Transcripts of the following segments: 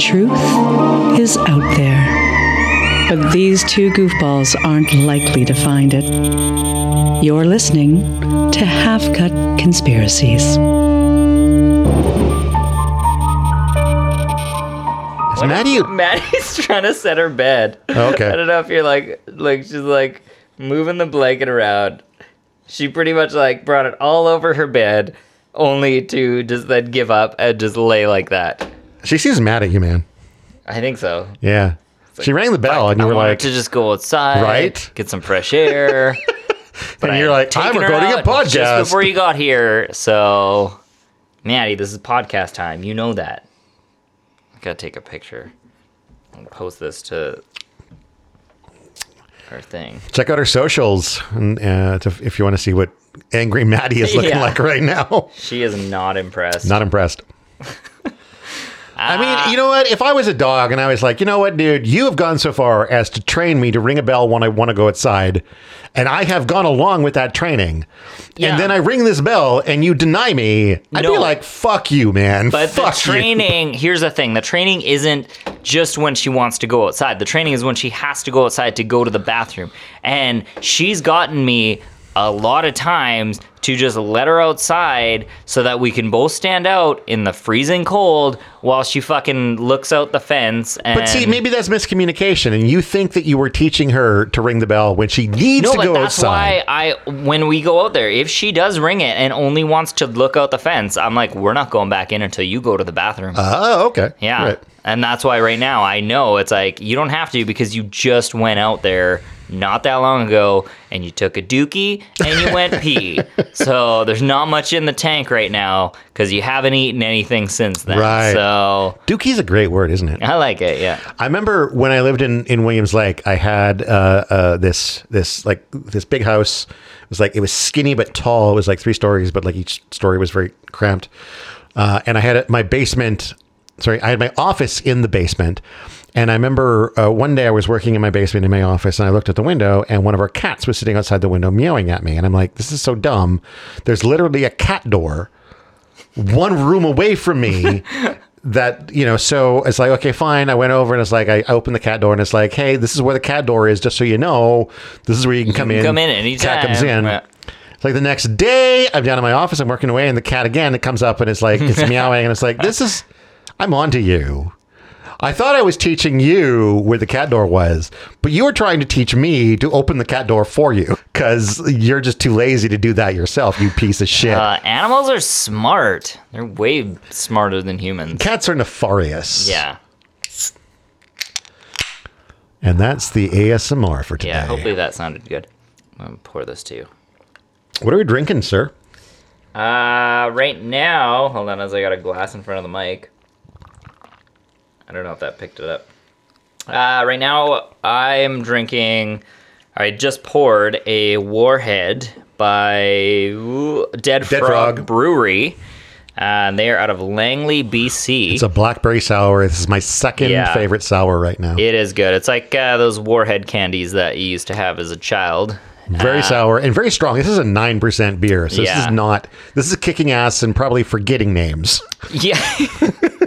truth is out there, but these two goofballs aren't likely to find it. You're listening to Half Cut Conspiracies. Is Maddie? Maddie's trying to set her bed. Okay. I don't know if you're like, like she's like moving the blanket around. She pretty much like brought it all over her bed, only to just then give up and just lay like that. She seems mad at you, man. I think so. Yeah. She rang the bell, and you were like, to just go outside, Right? Get some fresh air. and you're like, I'm recording a out Just before you got here, so Maddie, this is podcast time. You know that. I gotta take a picture. I'll post this to our thing. Check out our socials, and uh, to, if you want to see what angry Maddie is looking Yeah. like right now. She is not impressed. Not impressed. I mean, ah. you know what? If I was a dog and I was like, you know what, dude, you have gone so far as to train me to ring a bell when I want to go outside, and I have gone along with that training, Yeah. and then I ring this bell and you deny me, I'd be like, fuck you, man. But Fuck the you. training, here's the thing the training isn't just when she wants to go outside. The training is when she has to go outside to go to the bathroom. And she's gotten me a lot of times to just let her outside so that we can both stand out in the freezing cold while she fucking looks out the fence. And But see, maybe that's miscommunication, and you think that you were teaching her to ring the bell when she needs No, to but go that's outside. why I when we go out there, if she does ring it and only wants to look out the fence, I'm like, we're not going back in until you go to the bathroom. Oh, okay. Yeah. Right. And that's why right now I know it's like you don't have to because you just went out there not that long ago and you took a dookie and you went pee. So there's not much in the tank right now because you haven't eaten anything since then. Right. So Dookie's a great word, isn't it? I like it. Yeah. I remember when I lived in, in Williams Lake, I had uh, uh, this this like this big house. It was like it was skinny but tall. It was like three stories, but like each story was very cramped. Uh, and I had my basement. Sorry, I had my office in the basement. And I remember uh, one day I was working in my basement in my office, and I looked at the window, and one of our cats was sitting outside the window meowing at me. And I'm like, "This is so dumb." There's literally a cat door one room away from me that you know so it's like okay fine i went over and it's like i opened the cat door and it's like hey this is where the cat door is just so you know this is where you can come can in come in anytime. cat comes in it's like the next day i'm down in my office i'm working away and the cat again it comes up and it's like it's meowing and it's like this is i'm on to you I thought I was teaching you where the cat door was, but you were trying to teach me to open the cat door for you because you're just too lazy to do that yourself, you piece of shit. Uh, animals are smart. They're way smarter than humans. Cats are nefarious. Yeah. And that's the ASMR for today. Yeah. Hopefully that sounded good. I'm gonna pour this to you. What are we drinking, sir? Uh, right now, hold on, as I got a glass in front of the mic. I don't know if that picked it up. Uh, right now, I am drinking. I just poured a Warhead by ooh, Dead, Dead Frog, Frog. Brewery. And they are out of Langley, BC. It's a blackberry sour. This is my second Yeah. favorite sour right now. it is good. It's like uh, those Warhead candies that you used to have as a child. very sour and very strong. This is a 9% beer. So this is not, this is kicking ass and probably forgetting names. Yeah.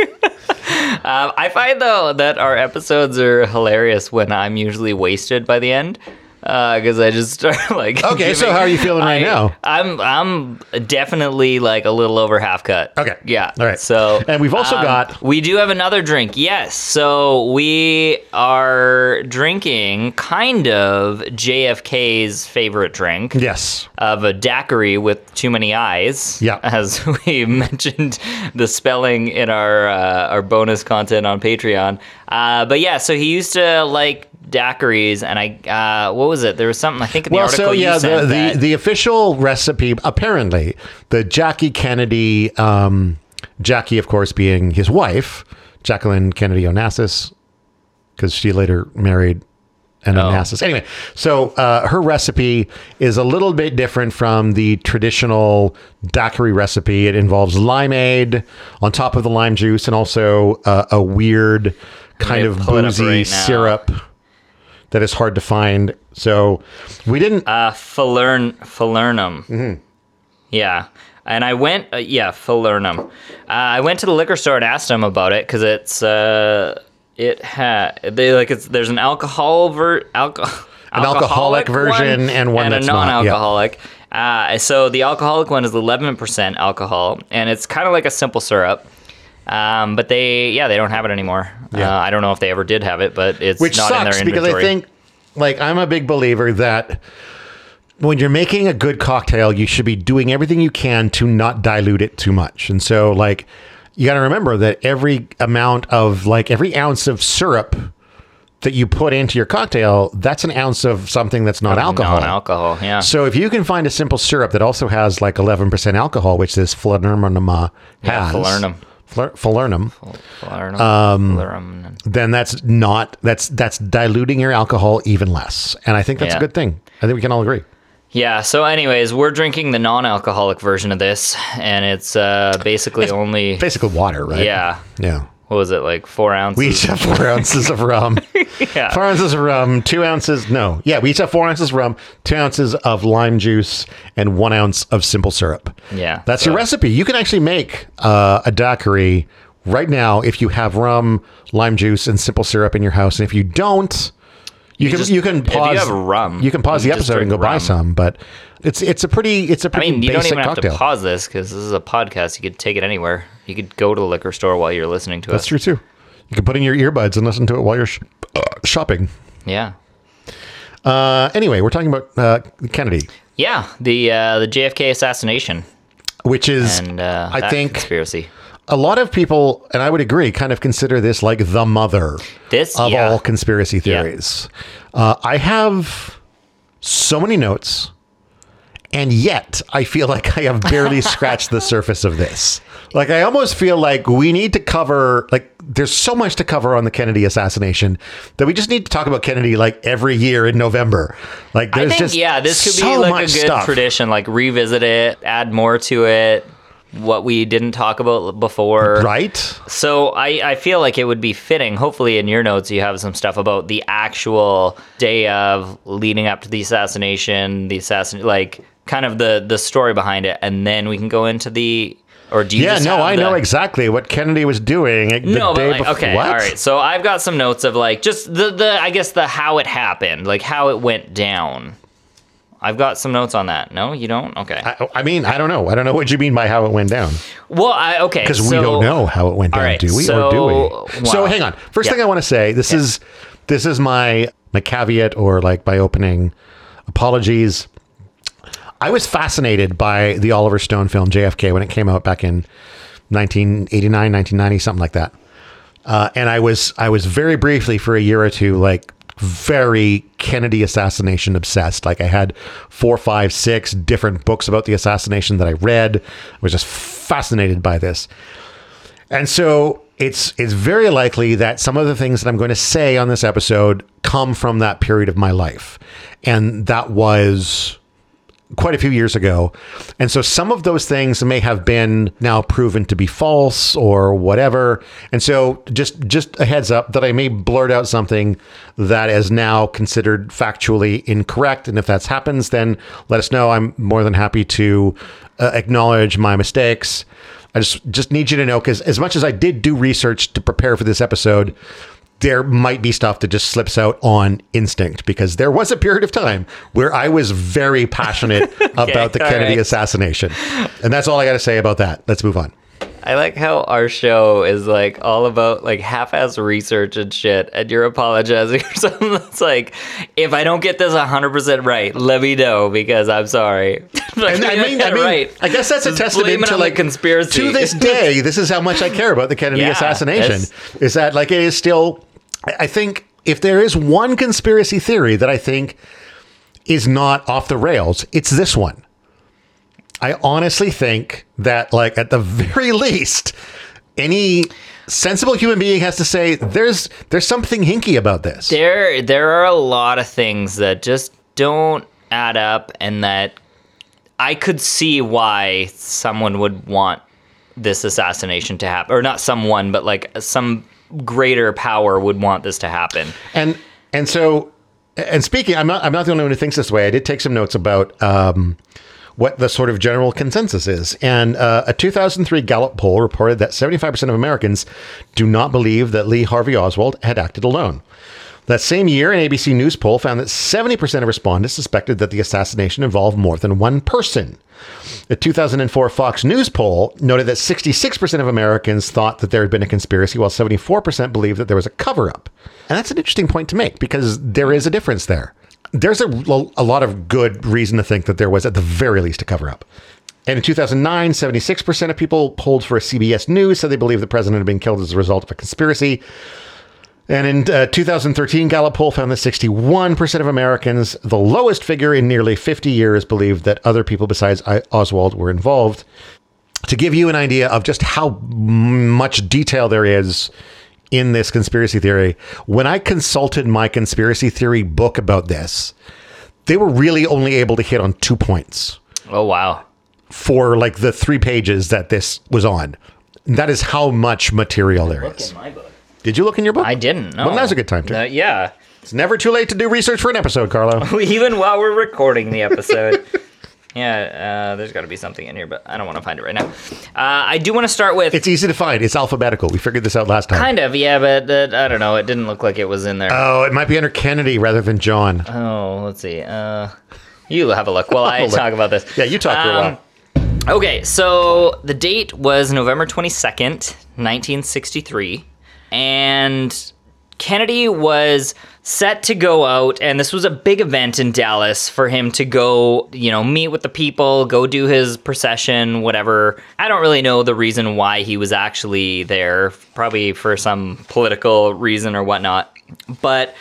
um, I find though that our episodes are hilarious when I'm usually wasted by the end. Because I just start like. Okay, so how are you feeling right I- now? I'm I'm definitely like a little over half cut. Okay. Yeah. All right. So And we've also um, got- we do have another drink. Yes. So we are drinking kind of JFK's favorite drink Yes. of a daiquiri with too many eyes. Yeah. As we mentioned the spelling in our uh, our bonus content on Patreon. Uh, but yeah, so he used to like daiquiris, and I uh, what was it? There was something I think in the Well, article so yeah, the, the, the official recipe, apparently, the Jackie Kennedy, um, Jackie, of course, being his wife, Jacqueline Kennedy Onassis, because she later married an Oh. Onassis. Anyway, so uh, her recipe is a little bit different from the traditional daiquiri recipe. It involves limeade on top of the lime juice and also uh, a weird kind of pull it up boozy right syrup that is hard to find. So we didn't. Uh, falern, falernum. Mm-hmm. Yeah. And I went, uh, yeah, Falernum. Uh, I went to the liquor store and asked them about it because it's uh, it had they like it's there's an alcohol ver alcohol. An alcoholic version and one and that's a not, yeah. non-alcoholic. Uh, so the alcoholic one is 11% alcohol, and it's kind of like a simple syrup. Um, but they, yeah, they don't have it anymore. Yeah. Uh, I don't know if they ever did have it, but it's which not in sucks their because. I think, like, I'm a big believer that when you're making a good cocktail, you should be doing everything you can to not dilute it too much. And so, like, you got to remember that every amount of, like, every ounce of syrup that you put into your cocktail, that's an ounce of something that's not alcohol. non-alcohol, yeah. So if you can find a simple syrup that also has like 11% alcohol, which this falernum Yeah, has, falernum. Falernum, Falernum, Um, falernum. then that's not that's that's diluting your alcohol even less, and I think that's a good thing. I think we can all agree. Yeah. So, anyways, we're drinking the non-alcoholic version of this, and it's uh, basically only Basically, water, right? yeah. yeah. What was it like four ounces? We each have four ounces of rum. yeah. Four ounces of rum, two ounces. No, yeah, we each have four ounces of rum, two ounces of lime juice, and one ounce of simple syrup. Yeah, that's so- your recipe. You can actually make uh, a daiquiri right now if you have rum, lime juice, and simple syrup in your house. And if you don't, you, can just- you can if you pause. have rum, you can pause you the episode and go drink buy some. But it's it's a pretty it's a pretty I mean, you don't even have cocktail. to pause this because this is a podcast. You could take it anywhere. You could go to the liquor store while you're listening to it. That's us. true too. You can put in your earbuds and listen to it while you're sh- uh, shopping. Yeah. Uh, anyway, we're talking about uh, Kennedy, Yeah. The uh, the JFK assassination which is and uh, I that think conspiracy. a lot of people, and I would agree, kind of consider this like the mother This of yeah. all conspiracy theories. Uh, I have so many notes, and yet I feel like I have barely scratched the surface of this. Like I almost feel like we need to cover like there's so much to cover on the Kennedy assassination that we just need to talk about Kennedy like every year in November. Like I there's think just yeah, this could be so like a good stuff. tradition. Like revisit it, add more to it. What we didn't talk about before, right? So I, I feel like it would be fitting. Hopefully, in your notes, you have some stuff about the actual day of leading up to the assassination, the assassin, like kind of the the story behind it, and then we can go into the. Or do you? Yeah, no, I the- know exactly what Kennedy was doing the no, day but like, before. okay, what? all right. So I've got some notes of like just the the I guess the how it happened, like how it went down. I've got some notes on that. No, you don't. Okay. I, I mean, I don't know. I don't know what you mean by how it went down well, I okay. because we don't know how it went down, right, do we? so- or do we? So hang on. First Yeah. thing I want to say this is this is my my caveat or like my opening apologies. I was fascinated by the Oliver Stone film JFK when it came out back in 1989, 1990, something like that. Uh, and I was I was very briefly for a year or two like very Kennedy assassination obsessed. Like I had four, five, six different books about the assassination that I read. I was just fascinated by this. And so it's it's very likely that some of the things that I'm going to say on this episode come from that period of my life. And that was quite a few years ago. And so some of those things may have been now proven to be false or whatever. And so just just a heads up that I may blurt out something that is now considered factually incorrect and if that happens then let us know. I'm more than happy to uh, acknowledge my mistakes. I just just need you to know cuz as much as I did do research to prepare for this episode, there might be stuff that just slips out on instinct because there was a period of time where I was very passionate about the Kennedy right. assassination. And that's all I got to say about that. Let's move on. I like how our show is like all about like half-ass research and shit, and you're apologizing for something that's like, if I don't get this 100% right, let me know because I'm sorry. Like, And I mean, I mean, right. I guess that's a Just testament to like conspiracy. To this day, this is how much I care about the Kennedy Yeah, assassination. Is that like it is still? I think if there is one conspiracy theory that I think is not off the rails, it's this one. I honestly think that, like, at the very least, any sensible human being has to say there's there's something hinky about this. There, there are a lot of things that just don't add up, and that I could see why someone would want this assassination to happen, or not someone, but like some greater power would want this to happen. And and so and speaking, I'm not I'm not the only one who thinks this way. I did take some notes about um, what the sort of general consensus is. And uh, a 2003 Gallup poll reported that 75% of Americans do not believe that Lee Harvey Oswald had acted alone. That same year, an ABC News poll found that 70% of respondents suspected that the assassination involved more than one person. A 2004 Fox News poll noted that 66% of Americans thought that there had been a conspiracy, while 74% believed that there was a cover up. And that's an interesting point to make because there is a difference there. There's a, a lot of good reason to think that there was, at the very least, a cover up. And in 2009, 76% of people polled for CBS News said they believed the president had been killed as a result of a conspiracy. And in uh, 2013, Gallup poll found that 61% of Americans, the lowest figure in nearly 50 years, believed that other people besides Oswald were involved. To give you an idea of just how much detail there is in this conspiracy theory, when I consulted my conspiracy theory book about this, they were really only able to hit on two points. Oh, wow. For like the three pages that this was on. That is how much material there is. Did you look in your book? I didn't. No. Well, now's a good time to. Uh, yeah. It's never too late to do research for an episode, Carlo. Even while we're recording the episode. yeah, uh, there's got to be something in here, but I don't want to find it right now. Uh, I do want to start with. It's easy to find. It's alphabetical. We figured this out last time. Kind of, yeah, but uh, I don't know. It didn't look like it was in there. Oh, it might be under Kennedy rather than John. Oh, let's see. Uh, you have a look while I talk about this. Yeah, you talk for a while. Um, okay, so the date was November 22nd, 1963 and Kennedy was set to go out, and this was a big event in Dallas for him to go, you know, meet with the people, go do his procession, whatever. I don't really know the reason why he was actually there, probably for some political reason or whatnot. But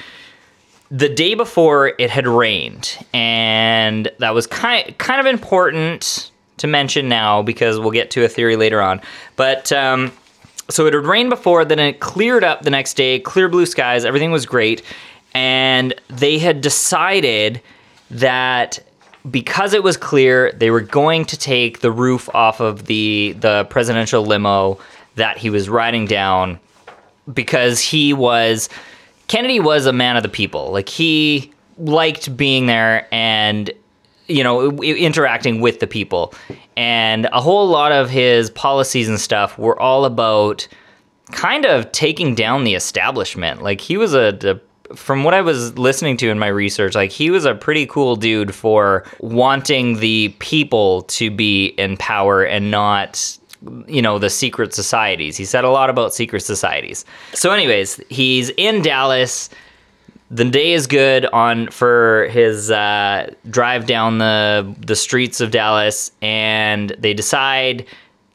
the day before, it had rained, and that was kind kind of important to mention now because we'll get to a theory later on. But um, so it had rained before, then it cleared up the next day, clear blue skies, everything was great. And they had decided that because it was clear, they were going to take the roof off of the the presidential limo that he was riding down because he was Kennedy was a man of the people. Like he liked being there and you know, interacting with the people. And a whole lot of his policies and stuff were all about kind of taking down the establishment. Like he was a, a from what I was listening to in my research, like he was a pretty cool dude for wanting the people to be in power and not you know the secret societies. He said a lot about secret societies. So anyways, he's in Dallas the day is good on for his uh, drive down the the streets of Dallas, and they decide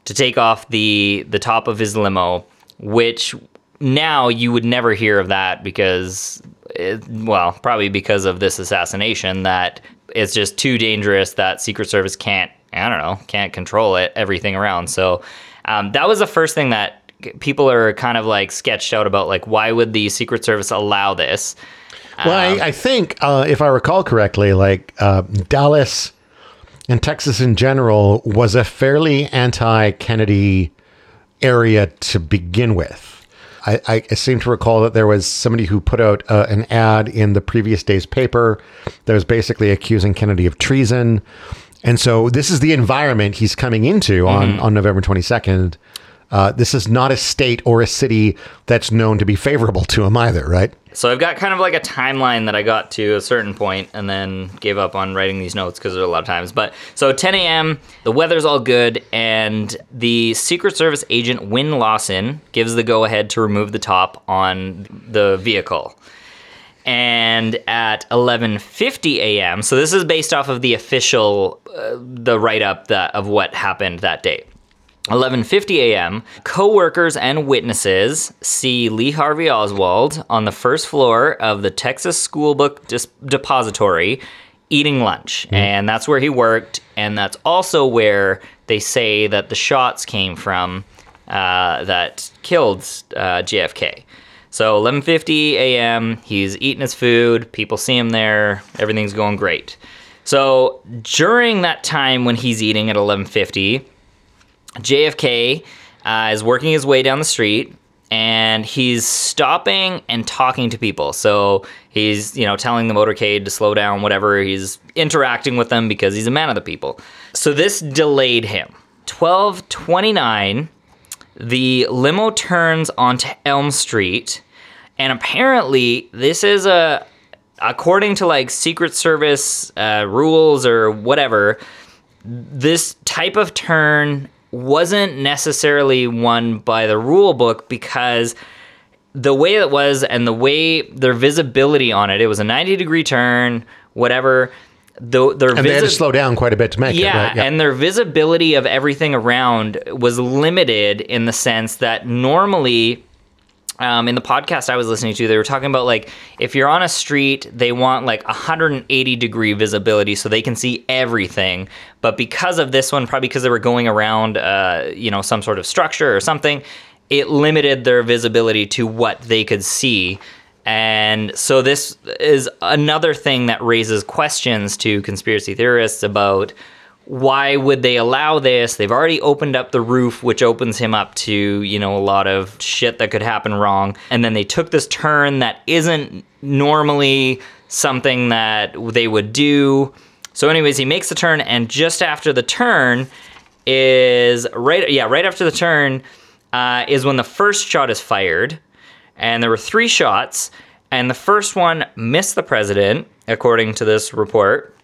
to take off the the top of his limo, which now you would never hear of that because, it, well, probably because of this assassination that it's just too dangerous that Secret Service can't I don't know can't control it everything around. So um, that was the first thing that people are kind of like sketched out about like why would the Secret Service allow this? Well, um, I, I, think uh, if I recall correctly, like uh, Dallas and Texas in general was a fairly anti-Kennedy area to begin with. I, I, seem to recall that there was somebody who put out uh, an ad in the previous day's paper that was basically accusing Kennedy of treason. And so this is the environment he's coming into on, mm-hmm. on November 22nd. Uh, this is not a state or a city that's known to be favorable to him either, right? So I've got kind of like a timeline that I got to a certain point and then gave up on writing these notes because there's a lot of times. But so 10 a.m., the weather's all good, and the Secret Service agent Win Lawson gives the go ahead to remove the top on the vehicle. And at 11:50 a.m., so this is based off of the official, uh, the write up that of what happened that day. 11:50 a.m. Co-workers and witnesses see Lee Harvey Oswald on the first floor of the Texas School Book Dis- Depository eating lunch, mm. and that's where he worked, and that's also where they say that the shots came from uh, that killed uh, JFK. So 11:50 a.m. He's eating his food. People see him there. Everything's going great. So during that time when he's eating at 11:50 JFK uh, is working his way down the street and he's stopping and talking to people. So he's, you know, telling the motorcade to slow down, whatever. He's interacting with them because he's a man of the people. So this delayed him. 1229, the limo turns onto Elm Street, and apparently this is a according to like Secret Service uh, rules or whatever, this type of turn wasn't necessarily one by the rule book because the way it was and the way their visibility on it, it was a 90 degree turn, whatever. The, their And they had to slow down quite a bit to make yeah, it, right? and their visibility of everything around was limited in the sense that normally um, in the podcast I was listening to, they were talking about like if you're on a street, they want like 180 degree visibility so they can see everything. But because of this one, probably because they were going around, uh, you know, some sort of structure or something, it limited their visibility to what they could see. And so this is another thing that raises questions to conspiracy theorists about why would they allow this? They've already opened up the roof, which opens him up to, you know, a lot of shit that could happen wrong. And then they took this turn that isn't normally something that they would do. So, anyways, he makes the turn, and just after the turn is right, yeah, right after the turn uh, is when the first shot is fired. And there were three shots, and the first one missed the president, according to this report.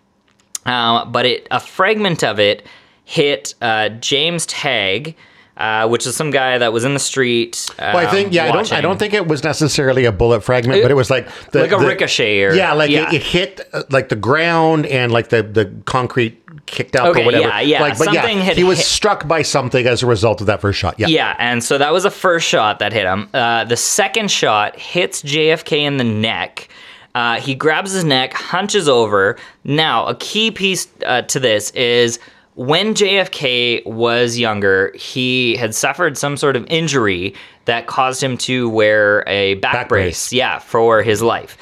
Uh, but it a fragment of it hit uh, James Tague, uh, which is some guy that was in the street. Well, I think um, yeah, I don't. I don't think it was necessarily a bullet fragment, but it was like the, Like a the- ricochet or- yeah, like yeah. It, it hit uh, like the ground and like the the concrete kicked up Okay, or whatever. yeah, yeah, Like, but something yeah, he was hit- struck by something as a result of that first shot. Yeah, Yeah, and so that was the first shot that hit him. Uh, the second shot hits JFK in the neck. Uh, he grabs his neck, hunches over. Now, a key piece uh, to this is when JFK was younger, he had suffered some sort of injury that caused him to wear a back, Back brace. brace. Yeah, for his life.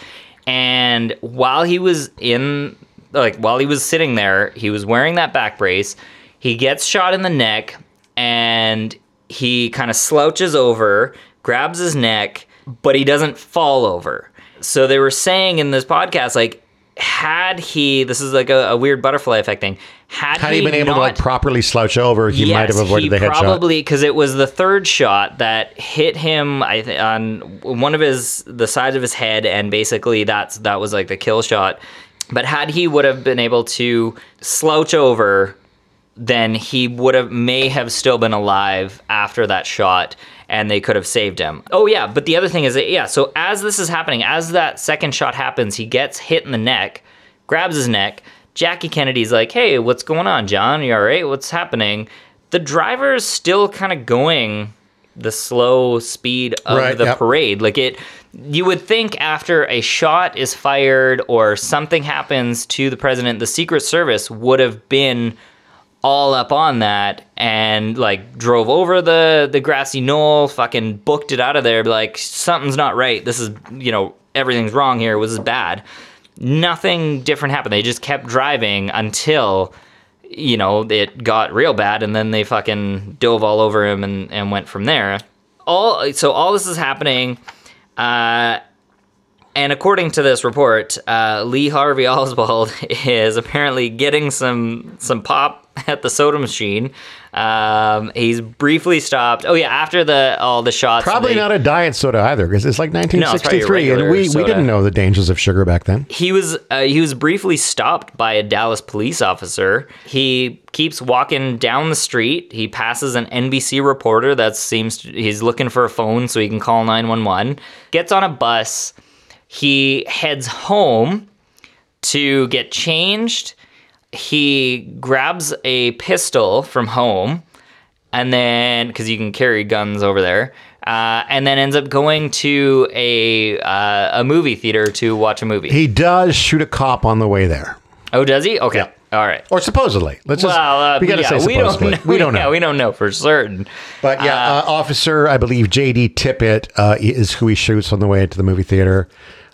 And while he was in, like, while he was sitting there, he was wearing that back brace. He gets shot in the neck and he kind of slouches over, grabs his neck, but he doesn't fall over. So they were saying in this podcast, like, had he, this is like a, a weird butterfly effect thing, had, Had he been able to like properly slouch over, he might have avoided he the headshot. Probably because it was the third shot that hit him. I th- on one of his the sides of his head, and basically that's that was like the kill shot. But had he would have been able to slouch over, then he would have may have still been alive after that shot. And they could have saved him. Oh yeah, but the other thing is that yeah. So as this is happening, as that second shot happens, he gets hit in the neck, grabs his neck. Jackie Kennedy's like, "Hey, what's going on, John? You all right? What's happening?" The driver is still kind of going the slow speed of Right, the yep. parade. Like it, you would think after a shot is fired or something happens to the president, the Secret Service would have been all up on that and like drove over the the grassy knoll, fucking booked it out of there. Like something's not right. This is you know everything's wrong here. This is bad. Nothing different happened. They just kept driving until you know it got real bad, and then they fucking dove all over him and and went from there. All so all this is happening. Uh, and according to this report, uh, Lee Harvey Oswald is apparently getting some some pop at the soda machine. Um, he's briefly stopped. Oh yeah, after the all the shots. Probably they- not a diet soda either, because it's like it's probably a 1963, and regular we, we didn't know the dangers of sugar back then. he was uh, he was briefly stopped by a Dallas police officer. He keeps walking down the street. He passes an NBC reporter that seems to, he's looking for a phone so he can call 911. Gets on a bus. He heads home to get changed. He grabs a pistol from home and then because you can carry guns over there uh, and then ends up going to a uh, a movie theater to watch a movie. He does shoot a cop on the way there, oh, does he? Okay, Yeah. all right. or supposedly. Let's just Well, uh, we gotta yeah, say we don't supposedly. know. We don't know. Yeah, we don't know for certain. But yeah, uh, Officer, I believe J.D. Tippit uh, is who he shoots on the way to the movie theater.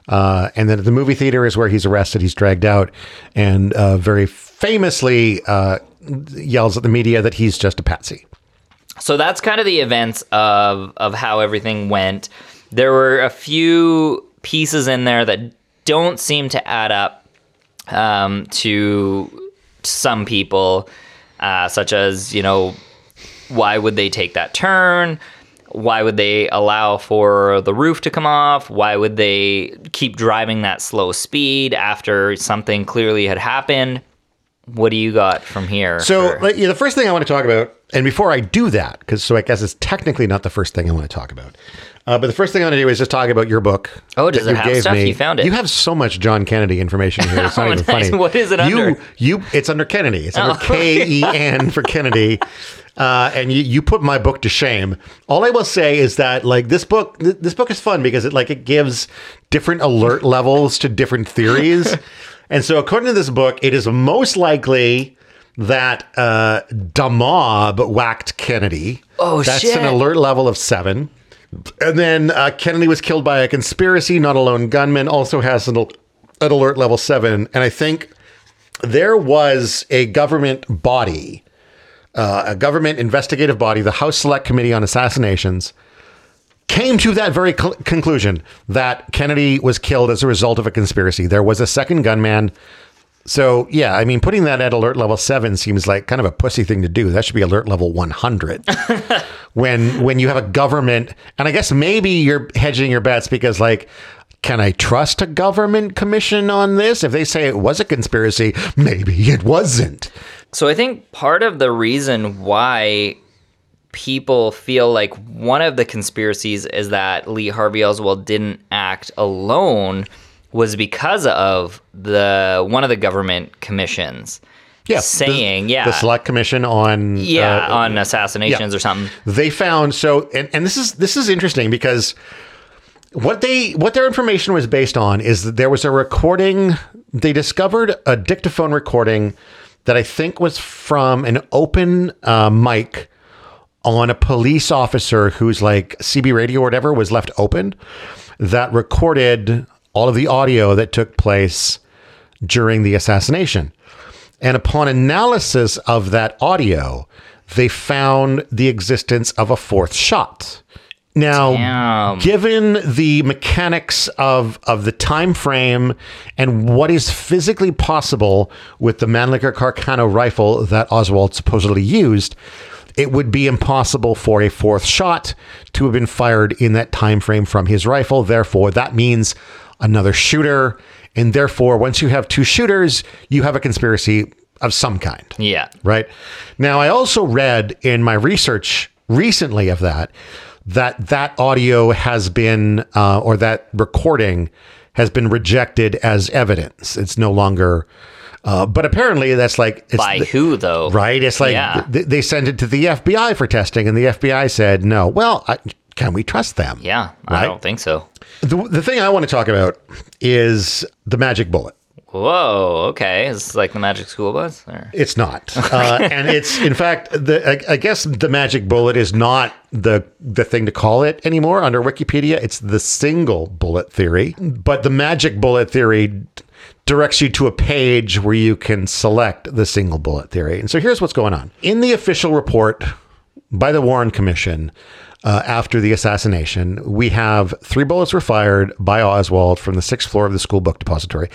Uh, and then at the movie theater is where he's arrested. He's dragged out and uh, very famously uh, yells at the media that he's just a patsy. so that's kind of the events of of how everything went. There were a few pieces in there that don't seem to add up um, to some people, uh, such as you know, why would they take that turn? Why would they allow for the roof to come off? Why would they keep driving that slow speed after something clearly had happened? What do you got from here? So, for- like, yeah, the first thing I want to talk about, and before I do that, because so I guess it's technically not the first thing I want to talk about, uh, but the first thing I want to do is just talk about your book. Oh, does it have stuff? You found it. You have so much John Kennedy information here. It's not Oh, even nice. funny. What is it you, under? You, it's under Kennedy. It's under Oh. K E N for Kennedy. Uh, and you, you put my book to shame. All I will say is that like this book, th- this book is fun because it like it gives different alert levels to different theories. And so, according to this book, it is most likely that uh, the mob whacked Kennedy. Oh, shit. That's shit. an alert level of seven. And then uh, Kennedy was killed by a conspiracy, not a lone gunman, also has an, an alert level seven. And I think there was a government body, uh, a government investigative body, the House Select Committee on Assassinations, came to that very cl- conclusion that Kennedy was killed as a result of a conspiracy. There was a second gunman. So, yeah, I mean, putting that at alert level seven seems like kind of a pussy thing to do. That should be alert level 100. when when you have a government, and I guess maybe you're hedging your bets because, like, can I trust a government commission on this? If they say it was a conspiracy, maybe it wasn't. So I think part of the reason why people feel like one of the conspiracies is that Lee Harvey Oswald didn't act alone was because of the one of the government commissions Yeah, saying the, yeah. the Select Commission on yeah uh, on assassinations or something. They found so and, and this is this is interesting because what they what their information was based on is that there was a recording they discovered a dictaphone recording that I think was from an open uh, mic on a police officer who's like CB radio or whatever was left open that recorded all of the audio that took place during the assassination. And upon analysis of that audio, they found the existence of a fourth shot. Now, Damn. given the mechanics of of the time frame and what is physically possible with the Mannlicher Carcano rifle that Oswald supposedly used, it would be impossible for a fourth shot to have been fired in that time frame from his rifle. Therefore, that means another shooter, and therefore, once you have two shooters, you have a conspiracy of some kind yeah right? Now, I also read in my research recently of that that that audio has been uh, or that recording has been rejected as evidence. It's no longer. Uh, but apparently, that's like it's by the- who though right? It's like Yeah. th- they sent it to the FBI for testing, and the FBI said no. Well, I, can we trust them? yeah Right? I don't think so The, the thing I want to talk about is the magic bullet. whoa okay it's like the Magic School Bus or It's not, uh, and it's in fact the. I, I guess the magic bullet is not the the thing to call it anymore under Wikipedia. It's the single bullet theory, but the magic bullet theory directs you to a page where you can select the single bullet theory. And so here's what's going on in the official report by the Warren Commission. Uh, after the assassination, we have three bullets were fired by Oswald from the sixth floor of the school book depository,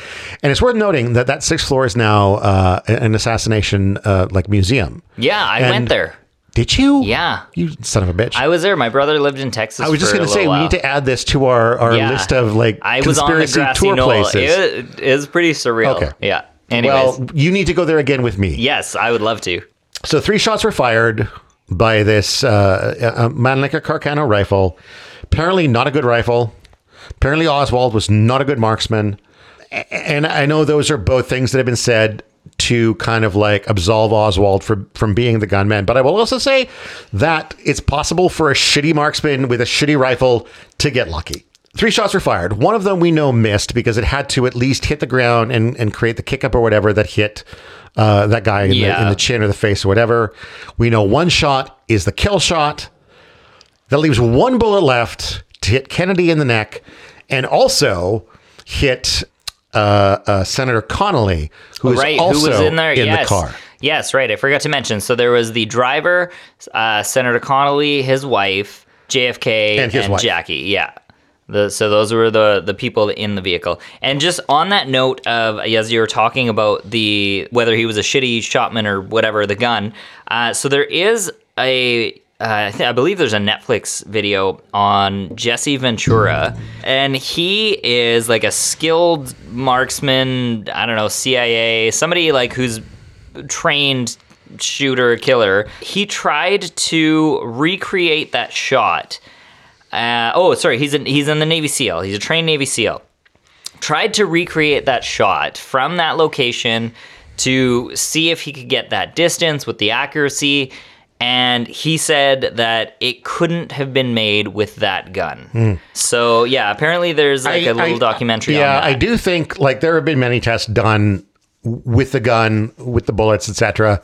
and it's worth noting that that sixth floor is now uh, an assassination uh, like museum. yeah I And- went there Did you? Yeah. You son of a bitch. I was there my brother lived in Texas I was just going to say little we need to add this to our, our Yeah. list of like I was on the conspiracy tour knoll. places. It is pretty surreal. Okay. Yeah. Anyways. well, you need to go there again with me. yes, I would love to. So three shots were fired by this uh, uh, Mannlicher Carcano rifle. Apparently not a good rifle. Apparently Oswald was not a good marksman. And I know those are both things that have been said to kind of like absolve Oswald from from being the gunman. But I will also say that it's possible for a shitty marksman with a shitty rifle to get lucky. Three shots were fired. One of them we know missed because it had to at least hit the ground and, and create the kick up or whatever that hit uh, that guy in, the, in the chin or the face or whatever. We know one shot is the kill shot. That leaves one bullet left to hit Kennedy in the neck and also hit uh, uh, Senator Connally, who is right. also Who was in there? in yes. the car. Yes, right. I forgot to mention. So there was the driver, uh, Senator Connally, his wife, JFK, And wife. Jackie. Yeah. The, so those were the the people in the vehicle. And just on that note of as you were talking about the whether he was a shitty shotman or whatever, the gun. Uh, so there is a uh, I, th- I believe there's a Netflix video on Jesse Ventura, and he is like a skilled marksman. I don't know CIA, somebody like who's trained shooter killer. He tried to recreate that shot. Uh, oh, sorry, he's in, he's in the Navy SEAL. He's a trained Navy SEAL. Tried to recreate that shot from that location to see if he could get that distance with the accuracy. And he said that it couldn't have been made with that gun. So yeah, apparently there's like a little documentary. Yeah, on that. I do think like there have been many tests done with the gun, with the bullets, etc.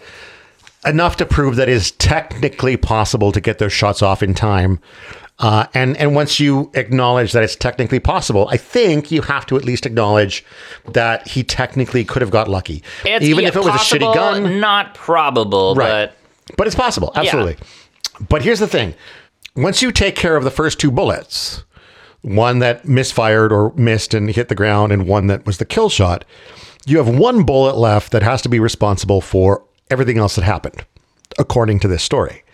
Enough to prove that it is technically possible to get those shots off in time. Uh, and and once you acknowledge that it's technically possible, I think you have to at least acknowledge that he technically could have got lucky, It's, even if it was a shitty gun. Not probable, Right. but But it's possible, absolutely. But here's the thing once you take care of the first two bullets, one that misfired or missed and hit the ground, and one that was the kill shot, you have one bullet left that has to be responsible for everything else that happened, according to this story.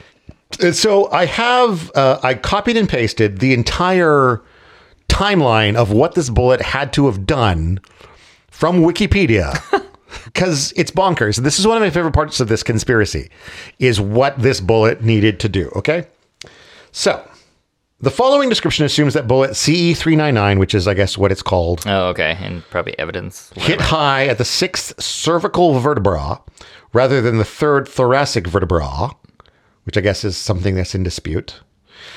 And so I have, uh, I copied and pasted the entire timeline of what this bullet had to have done from Wikipedia because it's bonkers. This is one of my favorite parts of this conspiracy is what this bullet needed to do. Okay. So the following description assumes that bullet CE399, which is, I guess, what it's called, oh, okay, and probably evidence. hit high at the sixth cervical vertebra rather than the third thoracic vertebra, which I guess is something that's in dispute.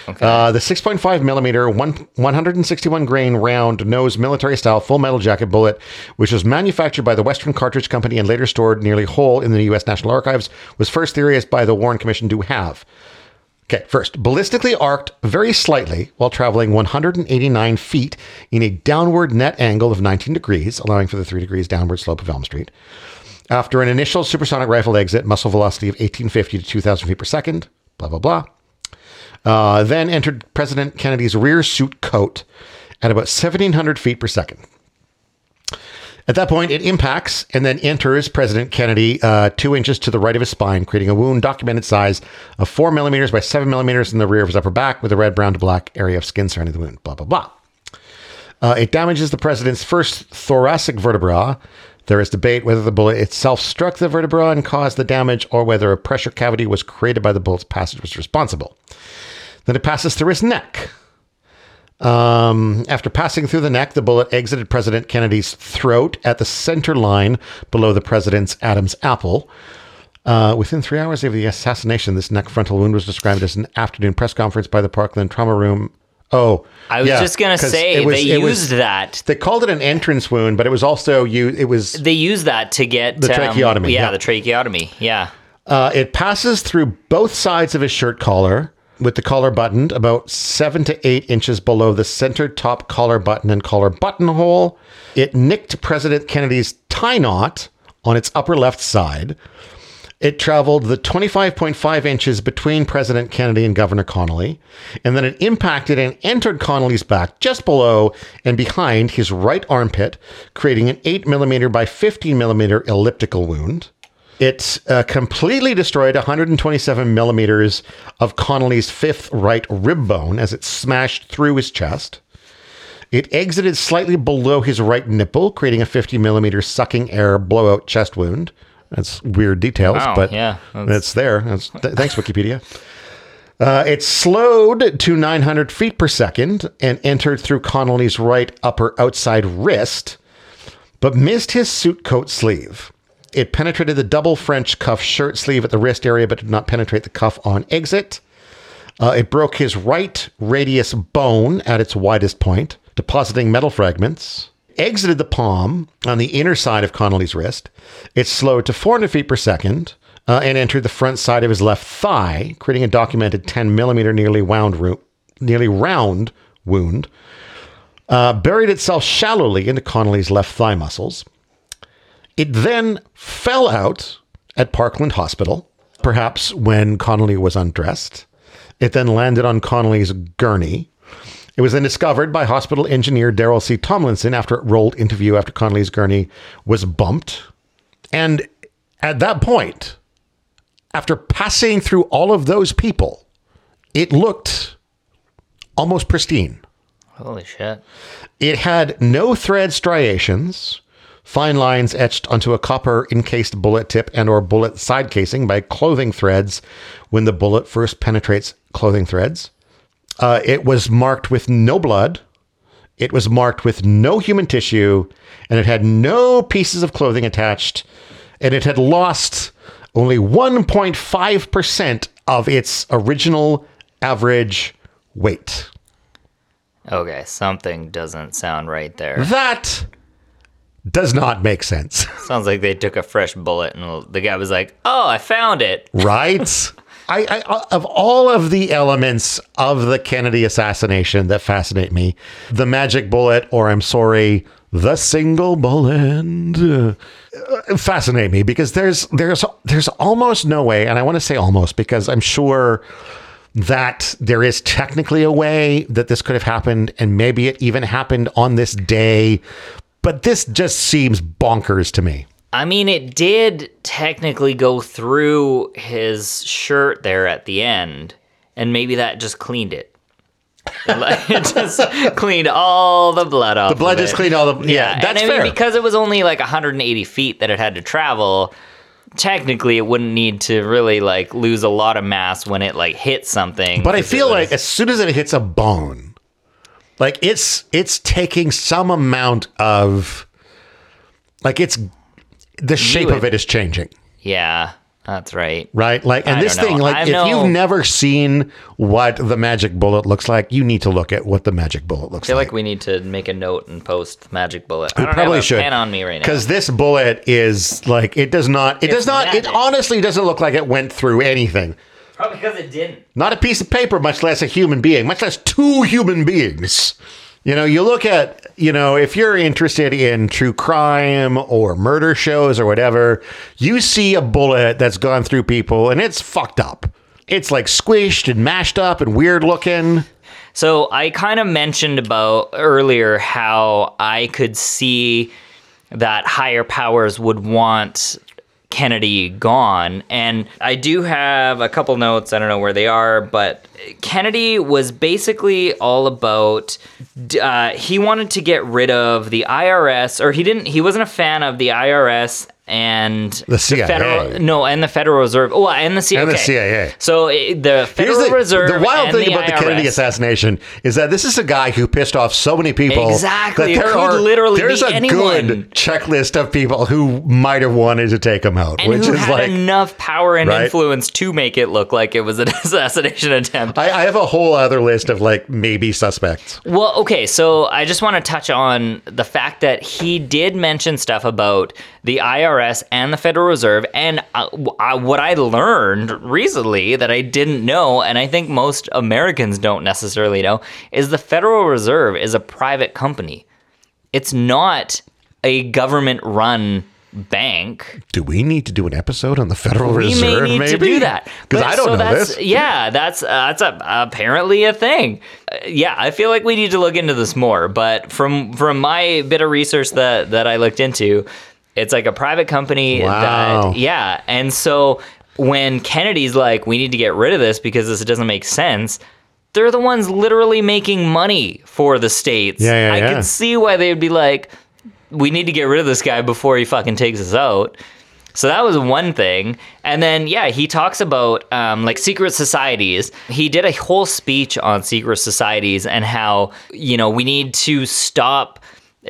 Uh, the 6.5 millimeter, one, 161 grain round nose military style full metal jacket bullet, which was manufactured by the Western Cartridge Company and later stored nearly whole in the U.S. National Archives, was first theorized by the Warren Commission to have. Okay, first, ballistically arced very slightly while traveling 189 feet in a downward net angle of 19 degrees, allowing for the 3 degrees downward slope of Elm Street. After an initial supersonic rifle exit, muzzle velocity of 1850 to 2000 feet per second, blah, blah, blah. Uh, then entered President Kennedy's rear suit coat at about 1700 feet per second. At that point, it impacts and then enters President Kennedy uh, two inches to the right of his spine, creating a wound documented size of four millimeters by seven millimeters in the rear of his upper back with a red, brown to black area of skin surrounding the wound. Blah, blah, blah. Uh, it damages the president's first thoracic vertebra. There is debate whether the bullet itself struck the vertebra and caused the damage or whether a pressure cavity was created by the bullet's passage was responsible. Then it passes through his neck. Um, after passing through the neck, the bullet exited President Kennedy's throat at the center line below the president's Adam's apple. Uh, within three hours of the assassination, this neck frontal wound was described as an afternoon press conference by the Parkland Trauma Room. Oh, I was yeah, just gonna say was- they used was- that. They called it an entrance wound, but it was also you. It was They used that to get The um, tracheotomy, yeah, yeah. the tracheotomy. Yeah. Uh, it passes through both sides of his shirt collar, with the collar buttoned about seven to eight inches below the center top collar button and collar buttonhole. It nicked President Kennedy's tie knot on its upper left side. It traveled the 25.5 inches between President Kennedy and Governor Connally, and then it impacted and entered Connally's back just below and behind his right armpit, creating an 8 millimeter by 15 millimeter elliptical wound. It uh, completely destroyed 127 millimeters of Connally's fifth right rib bone as it smashed through his chest. It exited slightly below his right nipple, creating a 50 millimeter sucking air blowout chest wound. That's weird details, Wow, but yeah, it's there. That's, th- thanks, Wikipedia. Uh, it slowed to 900 feet per second and entered through Connally's right upper outside wrist, but missed his suit coat sleeve. It penetrated the double French cuff shirt sleeve at the wrist area, but did not penetrate the cuff on exit. Uh, it broke his right radius bone at its widest point, depositing metal fragments. Exited the palm on the inner side of Connally's wrist. It slowed to 400 feet per second uh, and entered the front side of his left thigh, creating a documented 10 millimeter nearly wound, ro- nearly round wound. Uh, buried itself shallowly into Connally's left thigh muscles. It then fell out at Parkland Hospital, perhaps when Connally was undressed. It then landed on Connally's gurney. It was then discovered by hospital engineer Darrell C. Tomlinson after it rolled into view after Connally's gurney was bumped. And at that point, after passing through all of those people, it looked almost pristine. Holy shit. It had no thread striations, fine lines etched onto a copper encased bullet tip and or bullet side casing by clothing threads when the bullet first penetrates clothing threads. Uh, it was marked with no blood. It was marked with no human tissue, and it had no pieces of clothing attached, and it had lost only 1.5% of its original average weight. Okay, something doesn't sound right there. That does not make sense, Sounds like they took a fresh bullet and the guy was like, "Oh, I found it." right? I, I, of all of the elements of the Kennedy assassination that fascinate me, the magic bullet, or I'm sorry, the single bullet, uh, fascinate me because there's there's there's almost no way, and I want to say almost because I'm sure that there is technically a way that this could have happened, and maybe it even happened on this day, but this just seems bonkers to me. I mean, it did technically go through his shirt there at the end, and maybe that just cleaned it. It just cleaned all the blood off. The blood just cleaned all the yeah. that's and I fair. mean, because it was only like 180 feet that it had to travel. Technically, it wouldn't need to really like lose a lot of mass when it like hits something. But I feel was- like as soon as it hits a bone, like it's it's taking some amount of like it's the shape of it is changing, yeah, that's right. right? Like and I this thing, like I if know- you've never seen what the magic bullet looks like, you need to look at what the magic bullet looks I feel like. like we need to make a note and post magic bullet. I probably should pen on me right now. because this bullet is like it does not it It's does not it honestly doesn't look like it went through anything. Probably because it didn't. not a piece of paper, much less a human being, much less two human beings. You know, you look at, you know, if you're interested in true crime or murder shows or whatever, you see a bullet that's gone through people and it's fucked up. It's like squished and mashed up and weird looking. So I kind of mentioned about earlier how I could see that higher powers would want Kennedy gone. And I do have a couple notes. I don't know where they are, but Kennedy was basically all about. Uh, he wanted to get rid of the IRS, or he didn't. He wasn't a fan of the IRS and The CIA. federal. No, and the Federal Reserve. Oh, and the CIA. And the. CIA. So eh, the Federal the, Reserve. the wild thing the about the Kennedy assassination is that this is a guy who pissed off so many people. Exactly. That there could are, literally there's a anyone. good checklist of people who might have wanted to take him out, and which who is had like enough power and Right? influence to make it look like it was an assassination attempt. I, I have a whole other list of like maybe suspects. Well, okay, so I just want to touch on the fact that he did mention stuff about the IRS and the Federal Reserve, and uh, w- uh, what I learned recently that I didn't know, and I think most Americans don't necessarily know, is the Federal Reserve is a private company. It's not a government-run bank. Do we need to do an episode on the Federal we Reserve? may need maybe to do that because I don't so know that's, this. Yeah, that's uh, that's a, apparently a thing. Uh, yeah, I feel like we need to look into this more. But from from my bit of research that that I looked into, it's like a private company. Wow. That, yeah, and so when Kennedy's like, we need to get rid of this because this doesn't make sense. They're the ones literally making money for the states. Yeah, yeah, I yeah. could see why they'd be like, we need to get rid of this guy before he fucking takes us out. So that was one thing. And then, yeah, he talks about um, like secret societies. He did a whole speech on secret societies and how, you know, we need to stop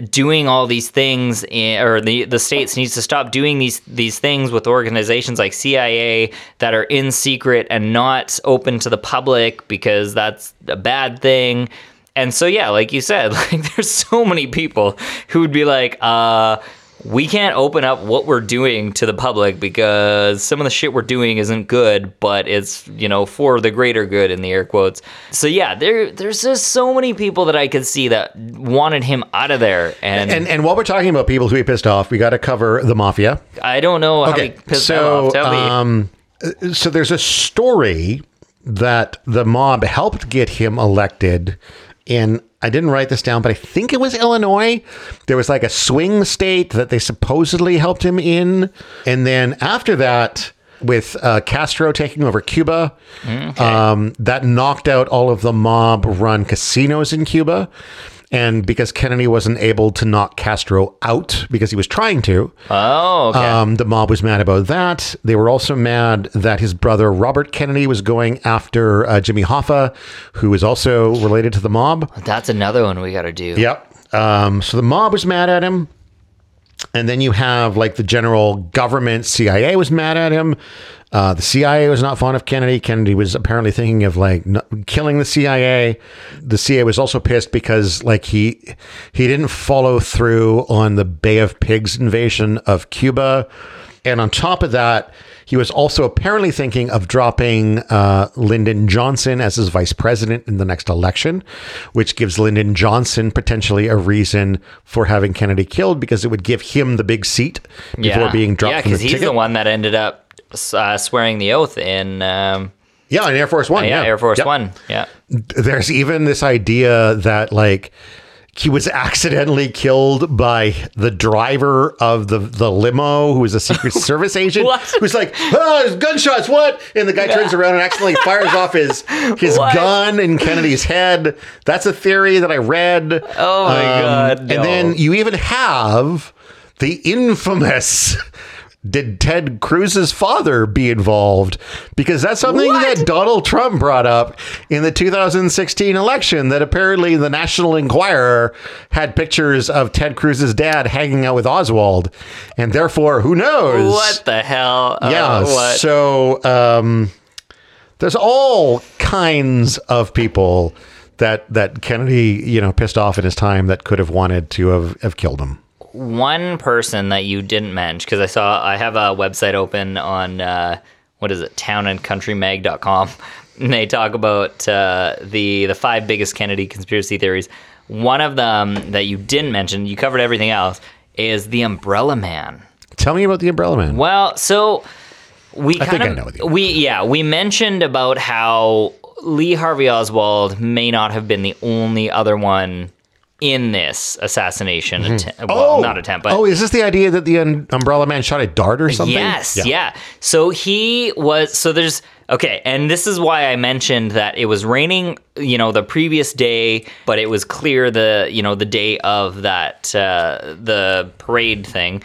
doing all these things in, or the the states needs to stop doing these these things with organizations like CIA that are in secret and not open to the public because that's a bad thing. And so yeah, like you said, like there's so many people who would be like, uh we can't open up what we're doing to the public because some of the shit we're doing isn't good, but it's, you know, for the greater good in the air quotes. So yeah, there there's just so many people that I could see that wanted him out of there. And, And and while we're talking about people who he pissed off, we got to cover the mafia. I don't know how he Okay, pissed so off. Tell me. um, so there's a story that the mob helped get him elected in. I didn't write this down, but I think it was Illinois. There was like a swing state that they supposedly helped him in, and then after that. With uh, Castro taking over Cuba, um, that knocked out all of the mob run casinos in Cuba. And because Kennedy wasn't able to knock Castro out because he was trying to, oh, okay. um, the mob was mad about that. They were also mad that his brother Robert Kennedy was going after uh, Jimmy Hoffa, who is also related to the mob. That's another one we got to do. Yep. Um, so the mob was mad at him. And then you have like the general government, CIA was mad at him. Uh, the CIA was not fond of Kennedy. Kennedy was apparently thinking of like n- killing the CIA. The CIA was also pissed because like he he didn't follow through on the Bay of Pigs invasion of Cuba, and on top of that, he was also apparently thinking of dropping uh, Lyndon Johnson as his vice president in the next election, which gives Lyndon Johnson potentially a reason for having Kennedy killed because it would give him the big seat before being dropped Yeah, because he's ticket. the one that ended up uh, swearing the oath in um, Yeah, in Air Force One. yeah, yeah, Air Force Yep. One. Yeah. There's even this idea that like he was accidentally killed by the driver of the, the limo who was a Secret Service agent What? who's like, oh, there's gunshots, what? And the guy turns around and accidentally fires off his his What? gun in Kennedy's head. That's a theory that I read. Um, Oh my God, And then you even have the infamous did Ted Cruz's father be involved? Because that's something What? that Donald Trump brought up in the 2016 election. That apparently the National Enquirer had pictures of Ted Cruz's dad hanging out with Oswald, and therefore, who knows? What the hell? Uh, Yeah. what? So um, there's all kinds of people that that Kennedy, you know, pissed off in his time that could have wanted to have, have killed him. One person that you didn't mention because I saw I have a website open on uh, what is it townandcountrymag.com and they talk about uh, the the five biggest Kennedy conspiracy theories. One of them that you didn't mention, you covered everything else, is the Umbrella Man. Tell me about the Umbrella Man. Well, so we I kind think I of know what you- we yeah we mentioned about how Lee Harvey Oswald may not have been the only other one in this assassination attempt. Well, not attempt, but oh, is this the idea that the un- Umbrella Man shot a dart or something? Yes, yeah. So he was. So there's okay, and this is why I mentioned that it was raining. You know, the previous day, but it was clear the you know the day of that uh, the parade thing,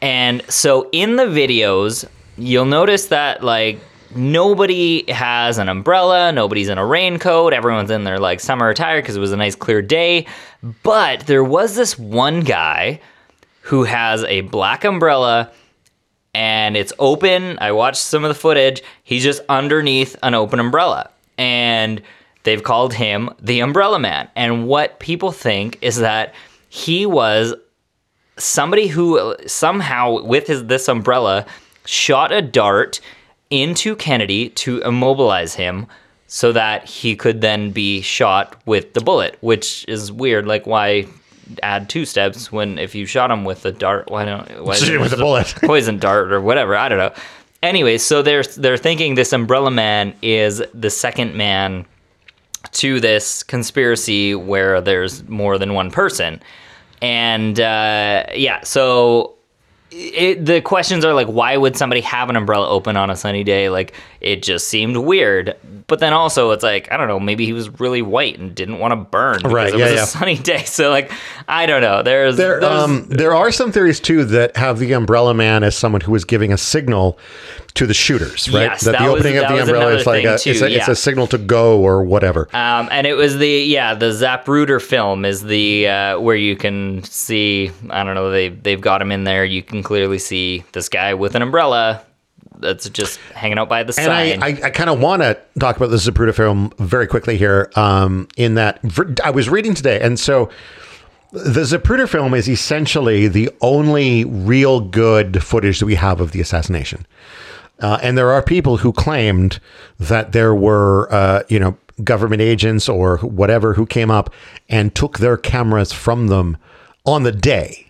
and so in the videos you'll notice that like. Nobody has an umbrella. Nobody's in a raincoat. Everyone's in their like summer attire because it was a nice clear day. But there was this one guy who has a black umbrella and it's open. I watched some of the footage. He's just underneath an open umbrella. And they've called him the Umbrella Man. And what people think is that he was somebody who somehow with his this umbrella shot a dart into Kennedy to immobilize him so that he could then be shot with the bullet, which is weird. Like why add two steps when if you shot him with a dart, why don't why Shoot him with a bullet. poison dart or whatever. I don't know. Anyway, so they're they're thinking this Umbrella Man is the second man to this conspiracy where there's more than one person, and uh, yeah, so. It, the questions are like, why would somebody have an umbrella open on a sunny day? Like, it just seemed weird. But then also, it's like, I don't know, maybe he was really white and didn't want to burn because Right, it yeah, was yeah. a sunny day. So, like, I don't know. There's, There, there's um, there are some theories too that have the Umbrella Man as someone who was giving a signal to the shooters, right? Yes, that, that the was- opening of the umbrella is like a, it's, too, a it's a signal to go or whatever. Um, and it was the yeah the Zapruder film is the uh, where you can see I don't know they they've got him in there you can clearly see this guy with an umbrella that's just hanging out by the And I, sign. I, I kind of want to talk about the Zapruder film very quickly here. Um, in that I was reading today, and so The Zapruder film is essentially the only real good footage that we have of the assassination. Uh, and there are people who claimed that there were, uh, you know, government agents or whatever who came up and took their cameras from them on the day.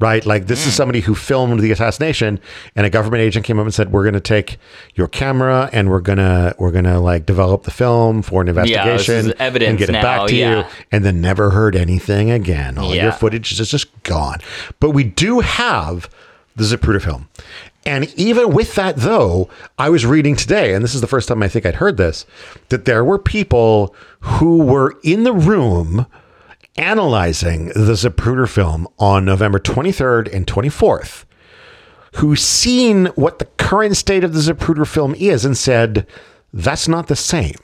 Right, like this is somebody who filmed the assassination, and a government agent came up and said, "We're going to take your camera and we're gonna we're gonna like develop the film for an investigation evidence and get it back to you." And then never heard anything again. All Yeah. your footage is just gone. But we do have the Zapruder film. And even with that, though, I was reading today, and this is the first time I think I'd heard this, that there were people who were in the room analyzing the Zapruder film on November 23rd and 24th, who seen what the current state of the Zapruder film is and said, that's not the same.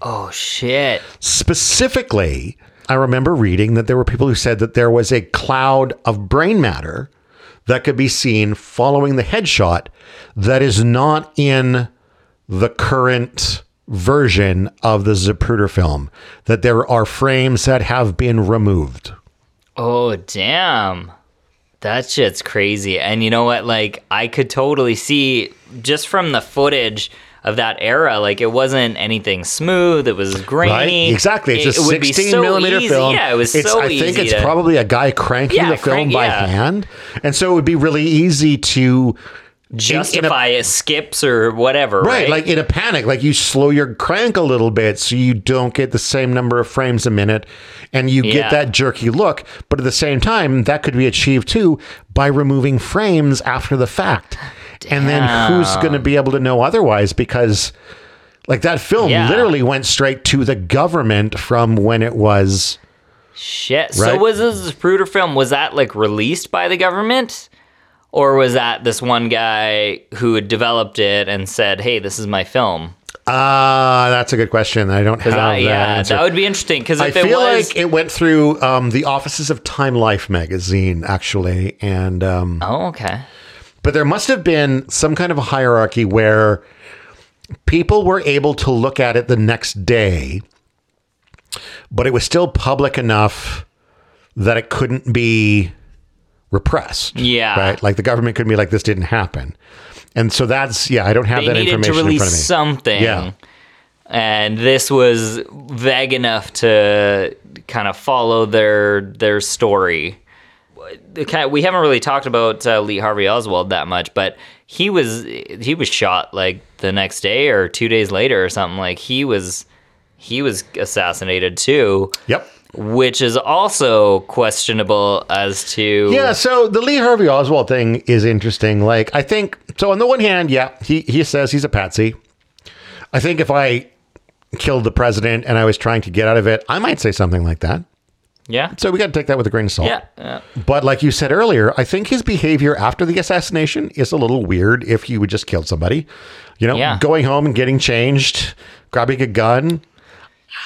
Oh shit. Specifically, I remember reading that there were people who said that there was a cloud of brain matter that could be seen following the headshot that is not in the current version of the Zapruder film, that there are frames that have been removed. Oh damn. That shit's crazy. And you know what? Like I could totally see just from the footage of that era, like it wasn't anything smooth. It was grainy. Right? Exactly. It's It- a it 16 so millimeter easy. film. Yeah, it was it's, so I think it's to- probably a guy cranking Yeah, the film crank- by yeah. hand. And so it would be really easy to in- in a- it skips or whatever. Right, Right. like in a panic, like you slow your crank a little bit so you don't get the same number of frames a minute and you Yeah. get that jerky look. But at the same time, that could be achieved too by removing frames after the fact. And then who's going to be able to know otherwise? Because, like, that film Yeah. literally went straight to the government from when it was. Shit. So Right. was this Zapruder film? Was that like released by the government, or was that this one guy who had developed it and said, "Hey, this is my film"? Ah, that's a good question. I don't have That, that. yeah, answer. that would be interesting because I feel was, like it went through um, the offices of Time Life magazine, actually, and um, oh, okay, but there must have been some kind of a hierarchy where people were able to look at it the next day, but it was still public enough that it couldn't be repressed. Yeah. right. Like the government couldn't be like, "This didn't happen," and so that's yeah. I don't have they that needed to information in front of me. something. Yeah. And this was vague enough to kind of follow their their story. We haven't really talked about uh, Lee Harvey Oswald that much, but he was he was shot like the next day or two days later or something. Like he was he was assassinated too. Yep. Which is also questionable as to Yeah, so the Lee Harvey Oswald thing is interesting. Like, I think so. On the one hand, yeah, he he says he's a patsy. I think if I killed the president and I was trying to get out of it, I might say something like that. Yeah So we got to take that with a grain of salt. yeah yeah. But like you said earlier, I think his behavior after the assassination is a little weird. If he would just killed somebody, you know, Yeah. going home and getting changed, grabbing a gun,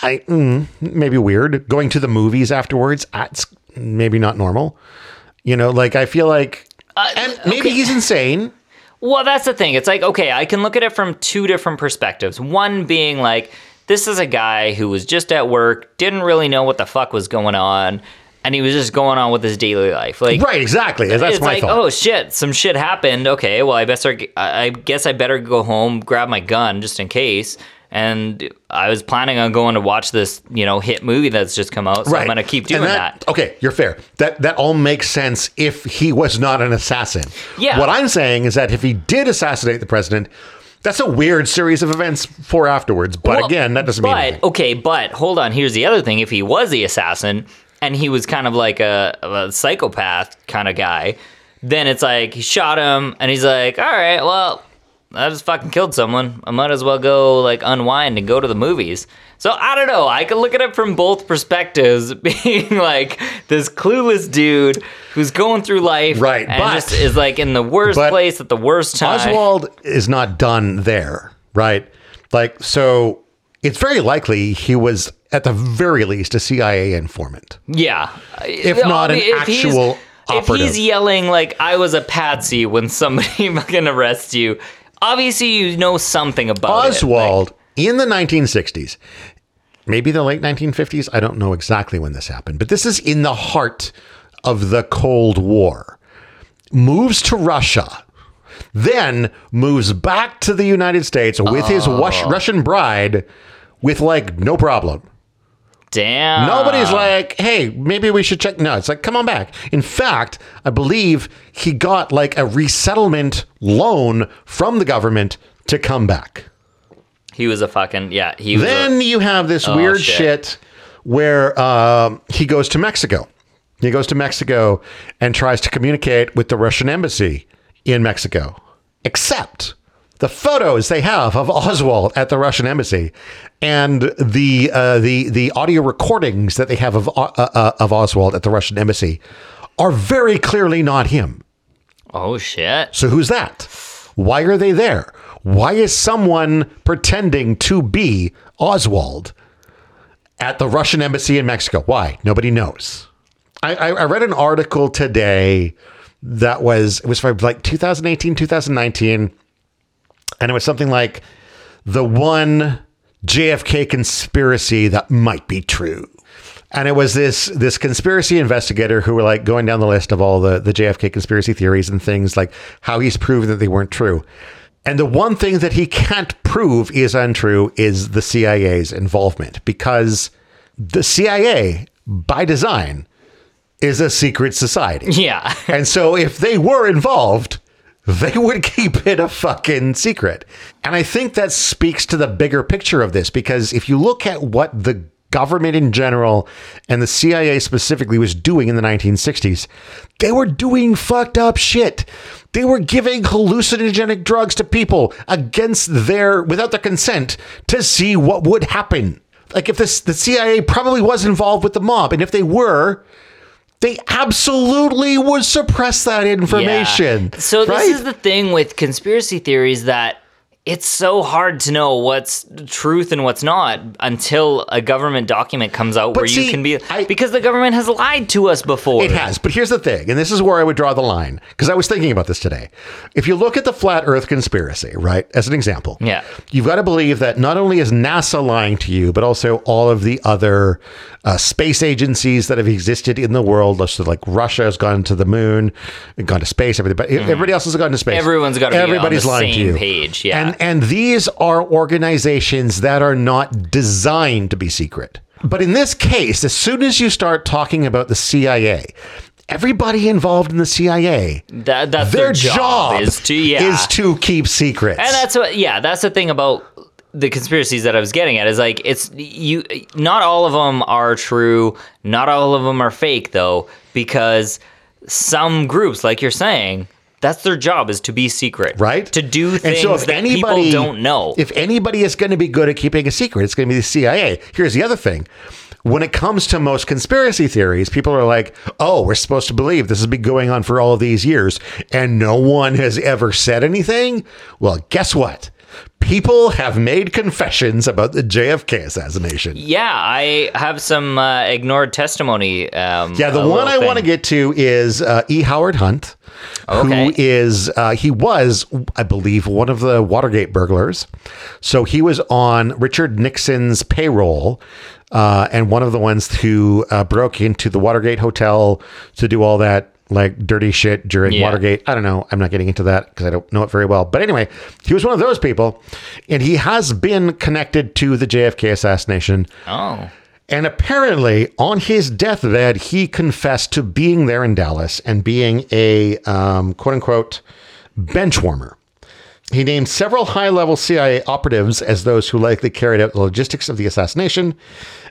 I mm, maybe weird. Going to the movies afterwards, that's maybe not normal. You know, like I feel like, and maybe Uh, okay. he's insane. Well, that's the thing. It's like, okay, I can look at it from two different perspectives. One being like, this is a guy who was just at work, didn't really know what the fuck was going on, and he was just going on with his daily life. Like, Right, exactly. That's it's my like, thought. oh shit, some shit happened. Okay, well, I better, I I guess I better go home, grab my gun just in case. And I was planning on going to watch this, you know, hit movie that's just come out, so I'm gonna keep doing And that. Okay, you're fair. That that all makes sense if he was not an assassin. Yeah. What I'm saying is that if he did assassinate the president, that's a weird series of events for afterwards. But Well, again, that doesn't mean But anything. okay, but hold on. Here's the other thing: if he was the assassin and he was kind of like a, a psychopath kind of guy, then it's like he shot him, and he's like, "All right, well, I just fucking killed someone. I might as well go like unwind and go to the movies." So I don't know. I could look at it from both perspectives, being like this clueless dude who's going through life, Right, and but- just is like in the worst place at the worst time. Oswald is not done there, right? Like, so it's very likely he was at the very least a CIA informant. Yeah. If I not an if actual If he's yelling like I was a patsy when somebody fucking arrests you, obviously you know something about it. Oswald in the 1960s, maybe the late 1950s. I don't know exactly when this happened, but this is in the heart of the Cold War. Moves to Russia, then moves back to the United States with his oh. Russian bride with like no problem. Damn. Nobody's like, hey, maybe we should check. No, it's like, come on back. In fact, I believe he got like a resettlement loan from the government to come back. He was a fucking yeah. He was. Then a, you have this weird shit. shit, where um, he goes to Mexico. He goes to Mexico and tries to communicate with the Russian embassy in Mexico. Except the photos they have of Oswald at the Russian embassy and the uh, the the audio recordings that they have of uh, uh, of Oswald at the Russian embassy are very clearly not him. oh shit. So who's that? Why are they there? Why is someone pretending to be Oswald at the Russian embassy in Mexico? Why? Nobody knows. I, I, I read an article today that was it was from like 2018, 2019, and it was something like the one JFK conspiracy that might be true. And it was this this conspiracy investigator who were like going down the list of all the, the JFK conspiracy theories and things like how he's proven that they weren't true. And the one thing that he can't prove is untrue is the CIA's involvement because the CIA, by design, is a secret society. Yeah. And so if they were involved, they would keep it a fucking secret. And I think that speaks to the bigger picture of this because if you look at what the government in general and the CIA specifically was doing in the 1960s, they were doing fucked up shit. They were giving hallucinogenic drugs to people against their without their consent to see what would happen. Like if this the CIA probably was involved with the mob and if they were they absolutely would suppress that information. Yeah. So right? this is the thing with conspiracy theories that it's so hard to know what's truth and what's not until a government document comes out where see, you can be I- because the government has lied to us before. It has, but here's the thing, and this is where I would draw the line because I was thinking about this today. If you look at the flat Earth conspiracy, right, as an example, Yeah. you've got to believe that not only is NASA lying to you, but also all of the other uh, space agencies that have existed in the world. So, like Russia has gone to the moon, and gone to space, everything, but everybody else has gone to space. Everyone's on the everybody's lying to you. page, yeah. and and these are organizations that are not designed to be secret. But in this case, as soon as you start talking about the CIA, everybody involved in the CIA, That, that's their, their, job, is to yeah. is to keep secrets. and that's what yeah, that's the thing about the conspiracies that I was getting at is like it's you not all of them are true, not all of them are fake though because some groups like you're saying that's their job is to be secret, right? To do And things so if that anybody, people don't know. If anybody is going to be good at keeping a secret, it's going to be the CIA. Here's the other thing. When it comes to most conspiracy theories, people are like, oh, we're supposed to believe this has been going on for all of these years and no one has ever said anything. Well, guess what? People have made confessions about the JFK assassination. yeah, I have some uh, ignored testimony. Um, Yeah, the one I want to get to is uh, E. Howard Hunt, Okay. who is uh, he was, I believe, one of the Watergate burglars. So he was on Richard Nixon's payroll, uh, and one of the ones who uh, broke into the Watergate hotel to do all that like dirty shit during Yeah. Watergate. I don't know. I'm not getting into that because I don't know it very well. But anyway, he was one of those people, and he has been connected to the JFK assassination. Oh, And apparently, on his deathbed, he confessed to being there in Dallas and being a um, quote unquote bench warmer. He named several high level CIA operatives as those who likely carried out the logistics of the assassination.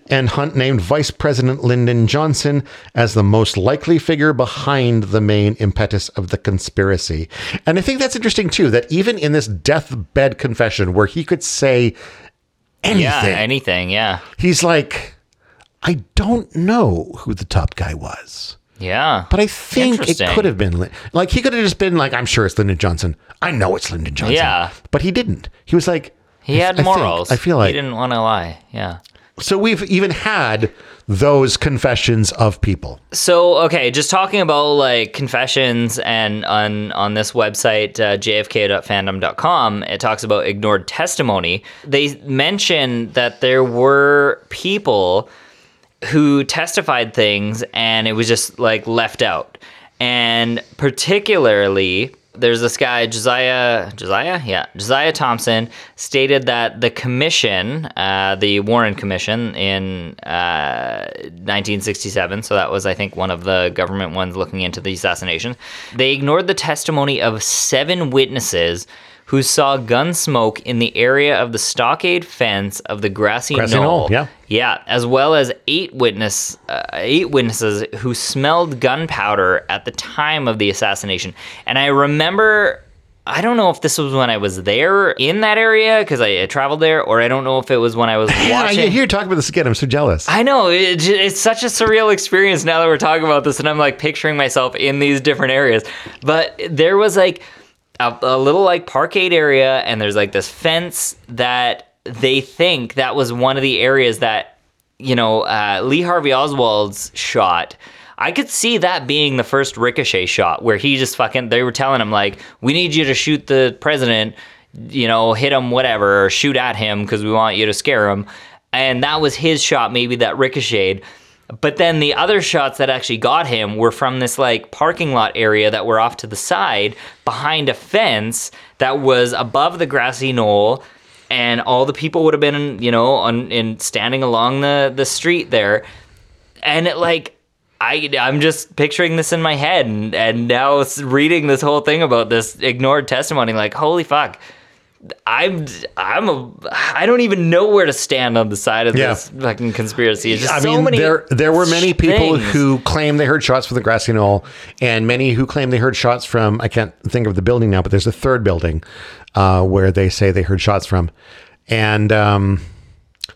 And Hunt named Vice President Lyndon Johnson as the most likely figure behind the main impetus of the conspiracy. And I think that's interesting too, that even in this deathbed confession where he could say anything, yeah, anything, yeah, he's like, I don't know who the top guy was, yeah. but I think it could have been Lin- like he could have just been like, I'm sure it's Lyndon Johnson. I know it's Lyndon Johnson. Yeah. but he didn't. He was like, he I- had I think- morals. I feel like he didn't want to lie. Yeah, So we've even had those confessions of people. So okay, just talking about like confessions and on on this website uh, jfk.fandom.com, it talks about ignored testimony. They mention that there were people who testified things and it was just like left out. And particularly there's this guy Josiah Josiah yeah Josiah Thompson stated that the commission uh, the Warren Commission in uh, 1967 so that was I think one of the government ones looking into the assassination they ignored the testimony of seven witnesses who saw gun smoke in the area of the stockade fence of the grassy, Grassy knoll. knoll, yeah. Yeah, as well as eight witness uh, eight witnesses who smelled gunpowder at the time of the assassination. And I remember I don't know if this was when I was there in that area because I, I traveled there, or I don't know if it was when I was Yeah, I watching. hear you talk about this again. I'm so jealous. I know it, it's such a surreal experience now that we're talking about this, and I'm like picturing myself in these different areas. But there was like a, a little like parkade area, and there's like this fence that they think that was one of the areas that you know uh, Lee Harvey Oswald's shot. I could see that being the first ricochet shot where he just fucking they were telling him like we need you to shoot the president you know hit him whatever or shoot at him because we want you to scare him and that was his shot maybe that ricocheted but then the other shots that actually got him were from this like parking lot area that were off to the side behind a fence that was above the grassy knoll and all the people would have been you know on in standing along the the street there. And it like I, I'm just picturing this in my head and, and now reading this whole thing about this ignored testimony like holy fuck I'm I'm a I don't even know where to stand on the side of Yeah. this fucking conspiracy. It's just I so mean, many there there were many people things. who claimed they heard shots from the grassy knoll, and many who claimed they heard shots from. I can't think of the building now, but there's a third building uh, where they say they heard shots from, and um,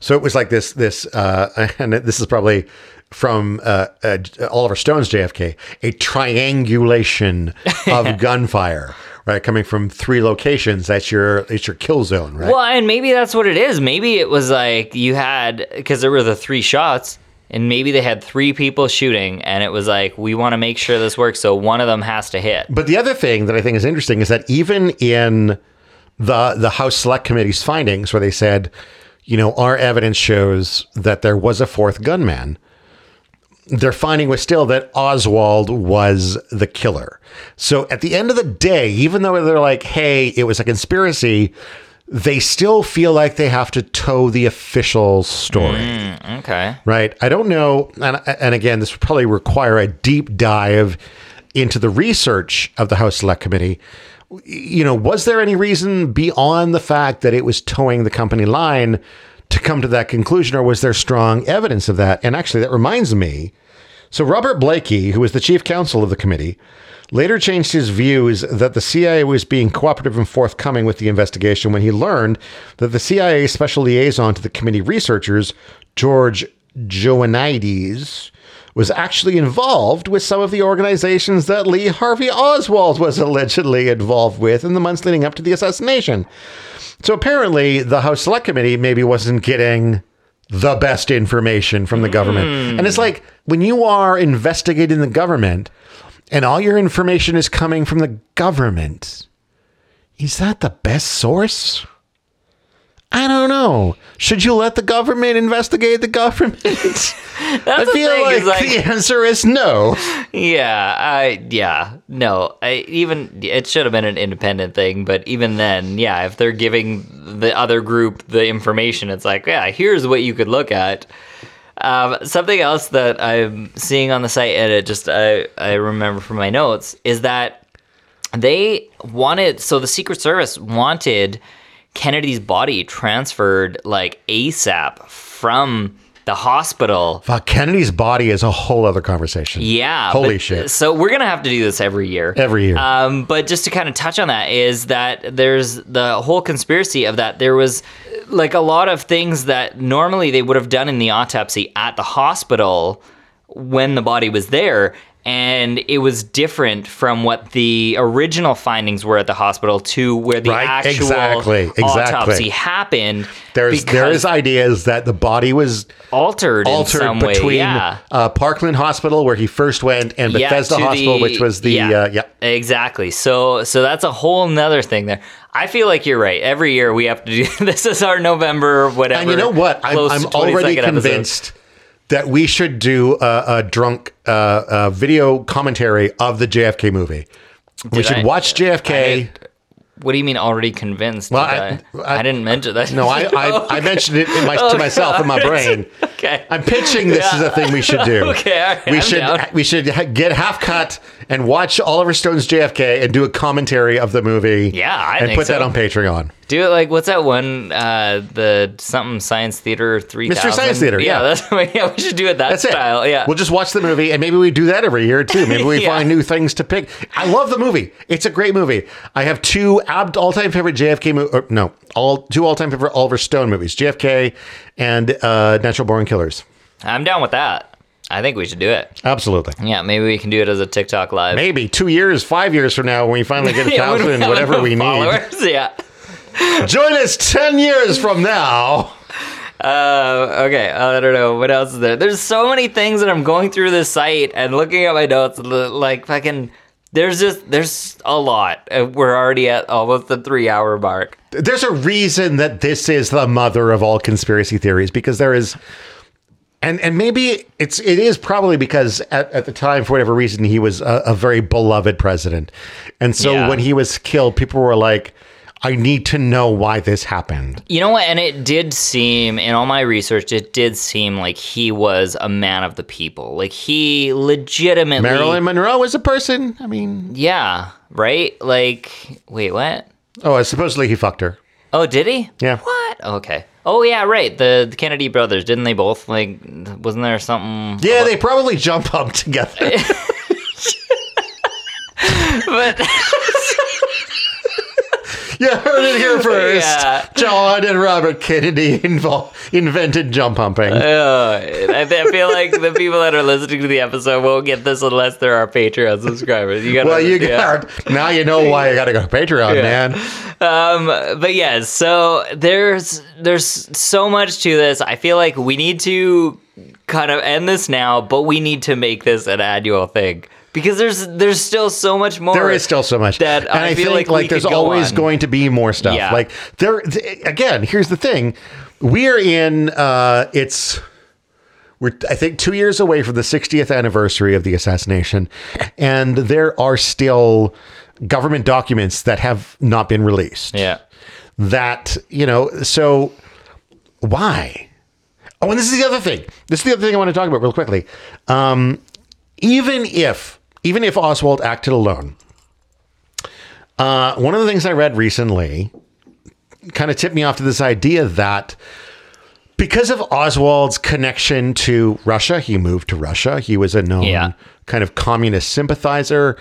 so it was like this this uh, and this is probably from uh, uh, Oliver Stone's JFK, a triangulation of gunfire. Right, coming from three locations. That's your that's your kill zone, right? Well, and maybe that's what it is. Maybe it was like you had because there were the three shots, and maybe they had three people shooting, and it was like we want to make sure this works, so one of them has to hit. But the other thing that I think is interesting is that even in the the House Select Committee's findings, where they said, you know, our evidence shows that there was a fourth gunman, their finding was still that Oswald was the killer. So at the end of the day, even though they're like, hey, it was a conspiracy, they still feel like they have to toe the official story mm, Okay. right? I don't know, and, and again, this would probably require a deep dive into the research of the House Select Committee. You know, was there any reason beyond the fact that it was toeing the company line to come to that conclusion, or was there strong evidence of that? And actually, that reminds me. So, Robert Blakey, who was the chief counsel of the committee, later changed his views that the CIA was being cooperative and forthcoming with the investigation when he learned that the CIA special liaison to the committee researchers, George Joanides, was actually involved with some of the organizations that Lee Harvey Oswald was allegedly involved with in the months leading up to the assassination. So apparently, the House Select Committee maybe wasn't getting the best information from the government. Hmm. And it's like when you are investigating the government and all your information is coming from the government, is that the best source? I don't know. Should you let the government investigate the government? I feel like, like- the answer is no. Yeah, I yeah no. I even it should have been an independent thing, but even then, yeah, if they're giving the other group the information, it's like yeah, here's what you could look at. Um, something else that I'm seeing on the site, and it just I I remember from my notes is that they wanted so the Secret Service wanted Kennedy's body transferred like ASAP from the hospital Fuck, Kennedy's body is a whole other conversation. yeah. Holy but- shit. So we're gonna have to do this every year. Every year. Um, but just to kind of touch on that is that there's the whole conspiracy of that there was like a lot of things that normally they would have done in the autopsy at the hospital when the body was there. And it was different from what the original findings were at the hospital to where the Right, actual exactly, exactly. autopsy happened. There's there is ideas that the body was altered, in altered some between way. Yeah. uh, Parkland Hospital where he first went and Bethesda to Hospital, which was the yeah, uh, yeah. exactly. So so that's a whole nother thing there. I feel like you're right. Every year we have to do this. Is our November whatever. And you know what? I'm, I'm to 22nd already episode. That we should do a, a drunk uh, uh, video commentary of the JFK movie. we should I- watch JFK. What do you mean already convinced? Well, I- I, I- didn't mention that. no, I, I, I mentioned it in my, to myself in my brain. okay. I'm pitching this as a thing we should do. Okay, right, we I'm should down. we should get half cut and watch Oliver Stone's JFK and do a commentary of the movie. Yeah, I and put that on Patreon. Do it like what's that one? Uh, the something Science Theater three thousand. Science Theater, yeah. that's yeah. We should do it that That's style. it. Yeah. We'll just watch the movie and maybe we do that every year too. Maybe we Yeah. find new things to pick. I love the movie. It's a great movie. I have two ab- all-time favorite JFK mo- or, no, all two all-time favorite Oliver Stone movies, JFK and uh, Natural Born Killers. I'm down with that. I think we should do it. Absolutely. Yeah, maybe we can do it as a TikTok live. Maybe two years, five years from now, when we finally get a Yeah, when we thousand, whatever we need. followers, Yeah. Join us 10 years from now. Uh, okay, I don't know what else is there. There's so many things that I'm going through this site and looking at my notes, li- like fucking. There's just there's a lot. Uh, We're already at almost the three hour mark. There's a reason that this is the mother of all conspiracy theories because there is. And, and maybe it's it is probably because at, at the time for whatever reason he was a, a very beloved president, and so Yeah. when he was killed, people were like, "I need to know why this happened." You know what? And it did seem, in all my research, it did seem like he was a man of the people. Like he legitimately. Marilyn Monroe was a person. I mean, Yeah. Right. Like, wait, what? oh, I supposedly he fucked her. Oh, did he? Yeah. What? Okay. Oh yeah, right. The, the Kennedy brothers didn't they both like? Wasn't there something? Yeah, they probably jump up together. But You heard it here first. Yeah. John and Robert Kennedy invol- invented jump humping. uh, I, I feel like the people that are listening to the episode won't get this unless they're our Patreon subscribers. You gotta. well, you yeah. got now. You know why you got to go to Patreon, Yeah. man. Um, but yeah, so there's there's so much to this. I feel like we need to kind of end this now, but we need to make this an annual thing because there's there's still so much more. There is still so much, that and I I, feel like like, there's go always going to be more stuff. Yeah. Like there th- again. Here's the thing: we are in. Uh, it's we're I think two years away from the 60th anniversary of the assassination, and there are still government documents that have not been released. Yeah. that you know so why oh and this is the other thing this is the other thing i want to talk about real quickly um, even if even if oswald acted alone uh, one of the things i read recently kind of tipped me off to this idea that because of oswald's connection to russia he moved to russia he was a known Yeah. kind of communist sympathizer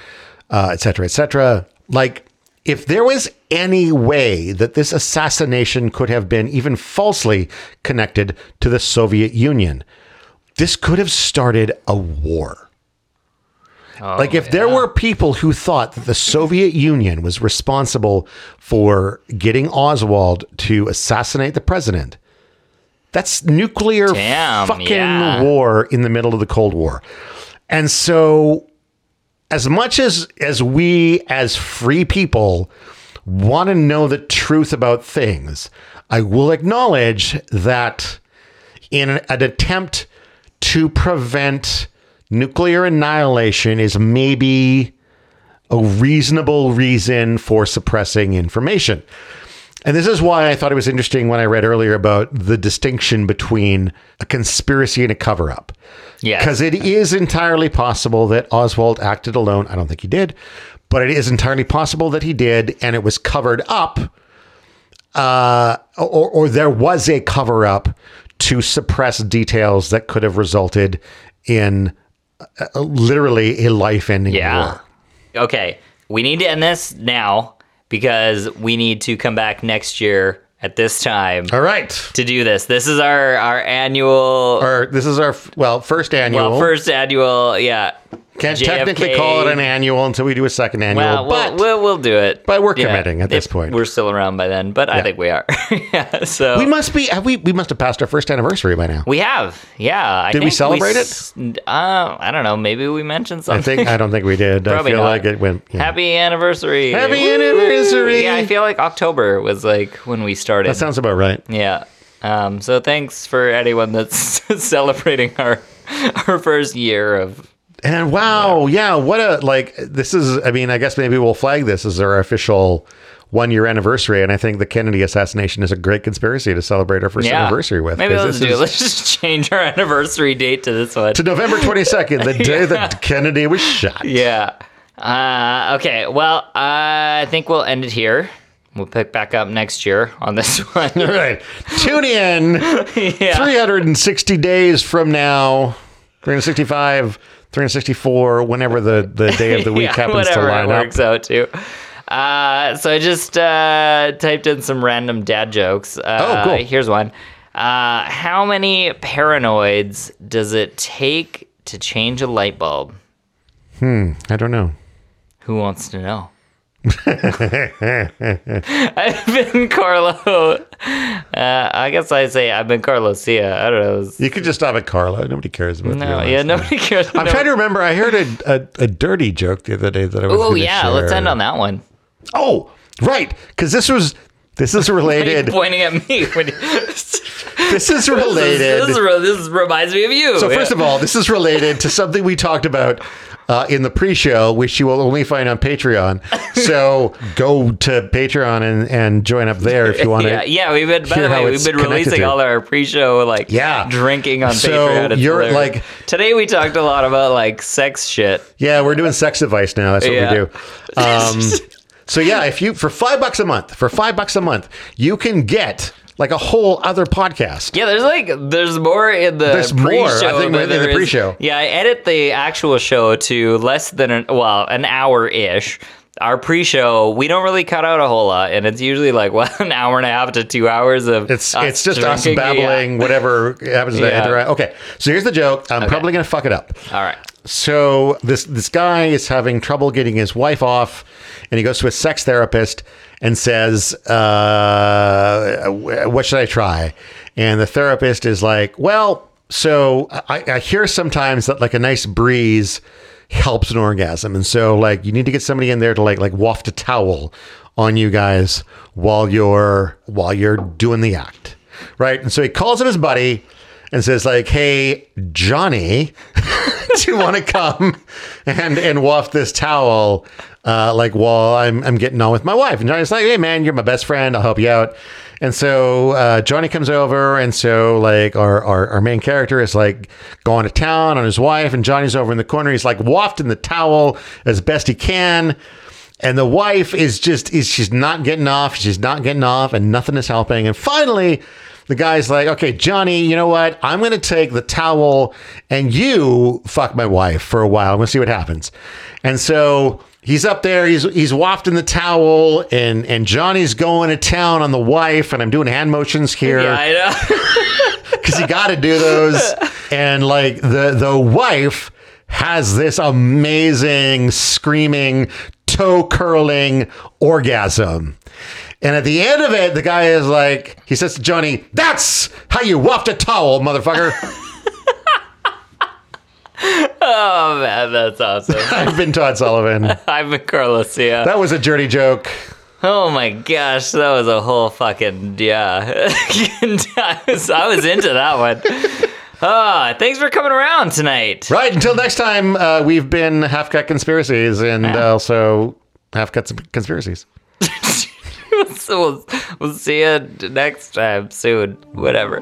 uh, et cetera, et cetera. Like, if there was any way that this assassination could have been even falsely connected to the Soviet Union, this could have started a war. Oh, like, if there were people who thought that the Soviet Union was responsible for getting Oswald to assassinate the president, that's nuclear Damn, fucking yeah. war in the middle of the Cold War. And so as much as as we as free people want to know the truth about things, I will acknowledge that in an, an attempt to prevent nuclear annihilation is maybe a reasonable reason for suppressing information. And this is why I thought it was interesting when I read earlier about the distinction between a conspiracy and a cover up. Yeah. Because it is entirely possible that Oswald acted alone. I don't think he did, but it is entirely possible that he did, and it was covered up, uh, or, or there was a cover up to suppress details that could have resulted in uh, literally a life ending Yeah. war. Okay. We need to end this now because we need to come back next year at this time All right. to do this. This is our our annual Or this is our, well, first annual. well first annual yeah Can't JFK. technically call it an annual until we do a second annual, Well, but we'll, we'll, we'll do it. but we're committing at this point. We're still around by then, but I think we are. yeah. So we must be. Have we? We must have passed our first anniversary by now. We have, yeah. I Did we celebrate it? Uh, I don't know. Maybe we mentioned something. I think. I don't think we did. I feel not. like it went. yeah. Happy anniversary! Happy Woo! anniversary! Yeah, I feel like October was like when we started. That sounds about right. yeah. Um, so thanks for anyone that's celebrating our our first year of. And wow, yeah, what a like. This is. I mean, I guess maybe we'll flag this as our official one year anniversary. And I think the Kennedy assassination is a great conspiracy to celebrate our first Yeah. anniversary with. Maybe let's this do. is- Let's just change our anniversary date to this one. to November 22nd, the day that Kennedy was shot. Yeah. Uh, okay. Well, I think we'll end it here. We'll pick back up next year on this one. All right. Tune in yeah. 360 days from now, 365, 364, whenever the, the day of the week yeah, happens to line it up. works out to. Uh, so I just uh, typed in some random dad jokes. Uh, Oh, cool. Here's one. Uh, how many paranoids does it take to change a light bulb? Hmm, I don't know. Who wants to know? I've been Carlo. Uh, I guess I say I've been Carlos Sia. I don't know. You could just stop at Carlo. Nobody cares about No, yeah, name. nobody cares. I'm trying to remember. I heard a, a, a dirty joke the other day that I was. Oh yeah, let's end on that one. Oh, right, because this was this is related. pointing at me. When this is related. This, is, re- this reminds me of you. So Yeah. first of all, this is related to something we talked about uh, in the pre-show, which you will only find on Patreon. So go to Patreon and, and join up there if you want to. yeah, we've been. By the way, we've been releasing to. all our pre-show like Yeah. drinking on So Patreon. It's you're, hilarious. like- today we talked a lot about like sex shit. Yeah, we're doing sex advice now. That's what Yeah. we do. Um, so yeah, if you for five bucks a month, for five bucks a month, you can get like a whole other podcast. Yeah, there's like there's more in the There's more, I pre-show think, than in the pre-show. Yeah, I edit the actual show to less than an well an hour ish. Our pre-show, we don't really cut out a whole lot, and it's usually like what an hour and a half to two hours of It's it's just us drinking. Yeah. babbling, whatever happens to Yeah. interact. Okay, so here's the joke. I'm probably gonna fuck it up. All right. So this this guy is having trouble getting his wife off, and he goes to a sex therapist and says, uh, "What should I try?" And the therapist is like, "Well, so I, I hear sometimes that like a nice breeze helps an orgasm, and so like you need to get somebody in there to like like waft a towel on you guys while you're while you're doing the act, right?" And so he calls up his buddy and says like, "Hey, Johnny." do you want to come and and waft this towel uh, like while I'm I'm getting on with my wife? And Johnny's like, hey man, you're my best friend. I'll help you out. And so uh, Johnny comes over, and so like our, our our main character is like going to town on his wife, and Johnny's over in the corner. He's like wafting the towel as best he can. And the wife is just is she's not getting off, she's not getting off, and nothing is helping. And finally, the guy's like, okay, Johnny, you know what? I'm gonna take the towel and you fuck my wife for a while. I'm gonna see what happens. And so he's up there, he's he's wafting the towel, and and Johnny's going to town on the wife, and I'm doing hand motions here Yeah, I know. because you got to do those. And like the the wife has this amazing screaming toe curling orgasm. And at the end of it, the guy is like, he says to Johnny, "That's how you waft a towel, motherfucker." oh man, that's awesome. I've been Todd Sullivan. I've been Carlos. Yeah. That was a dirty joke. Oh my gosh, that was a whole fucking yeah. I was I was into that one. Ah, thanks for coming around tonight. Right. Until next time, uh, we've been half cut conspiracies and also half cut conspiracies. so we'll, we'll see you next time soon. Whatever.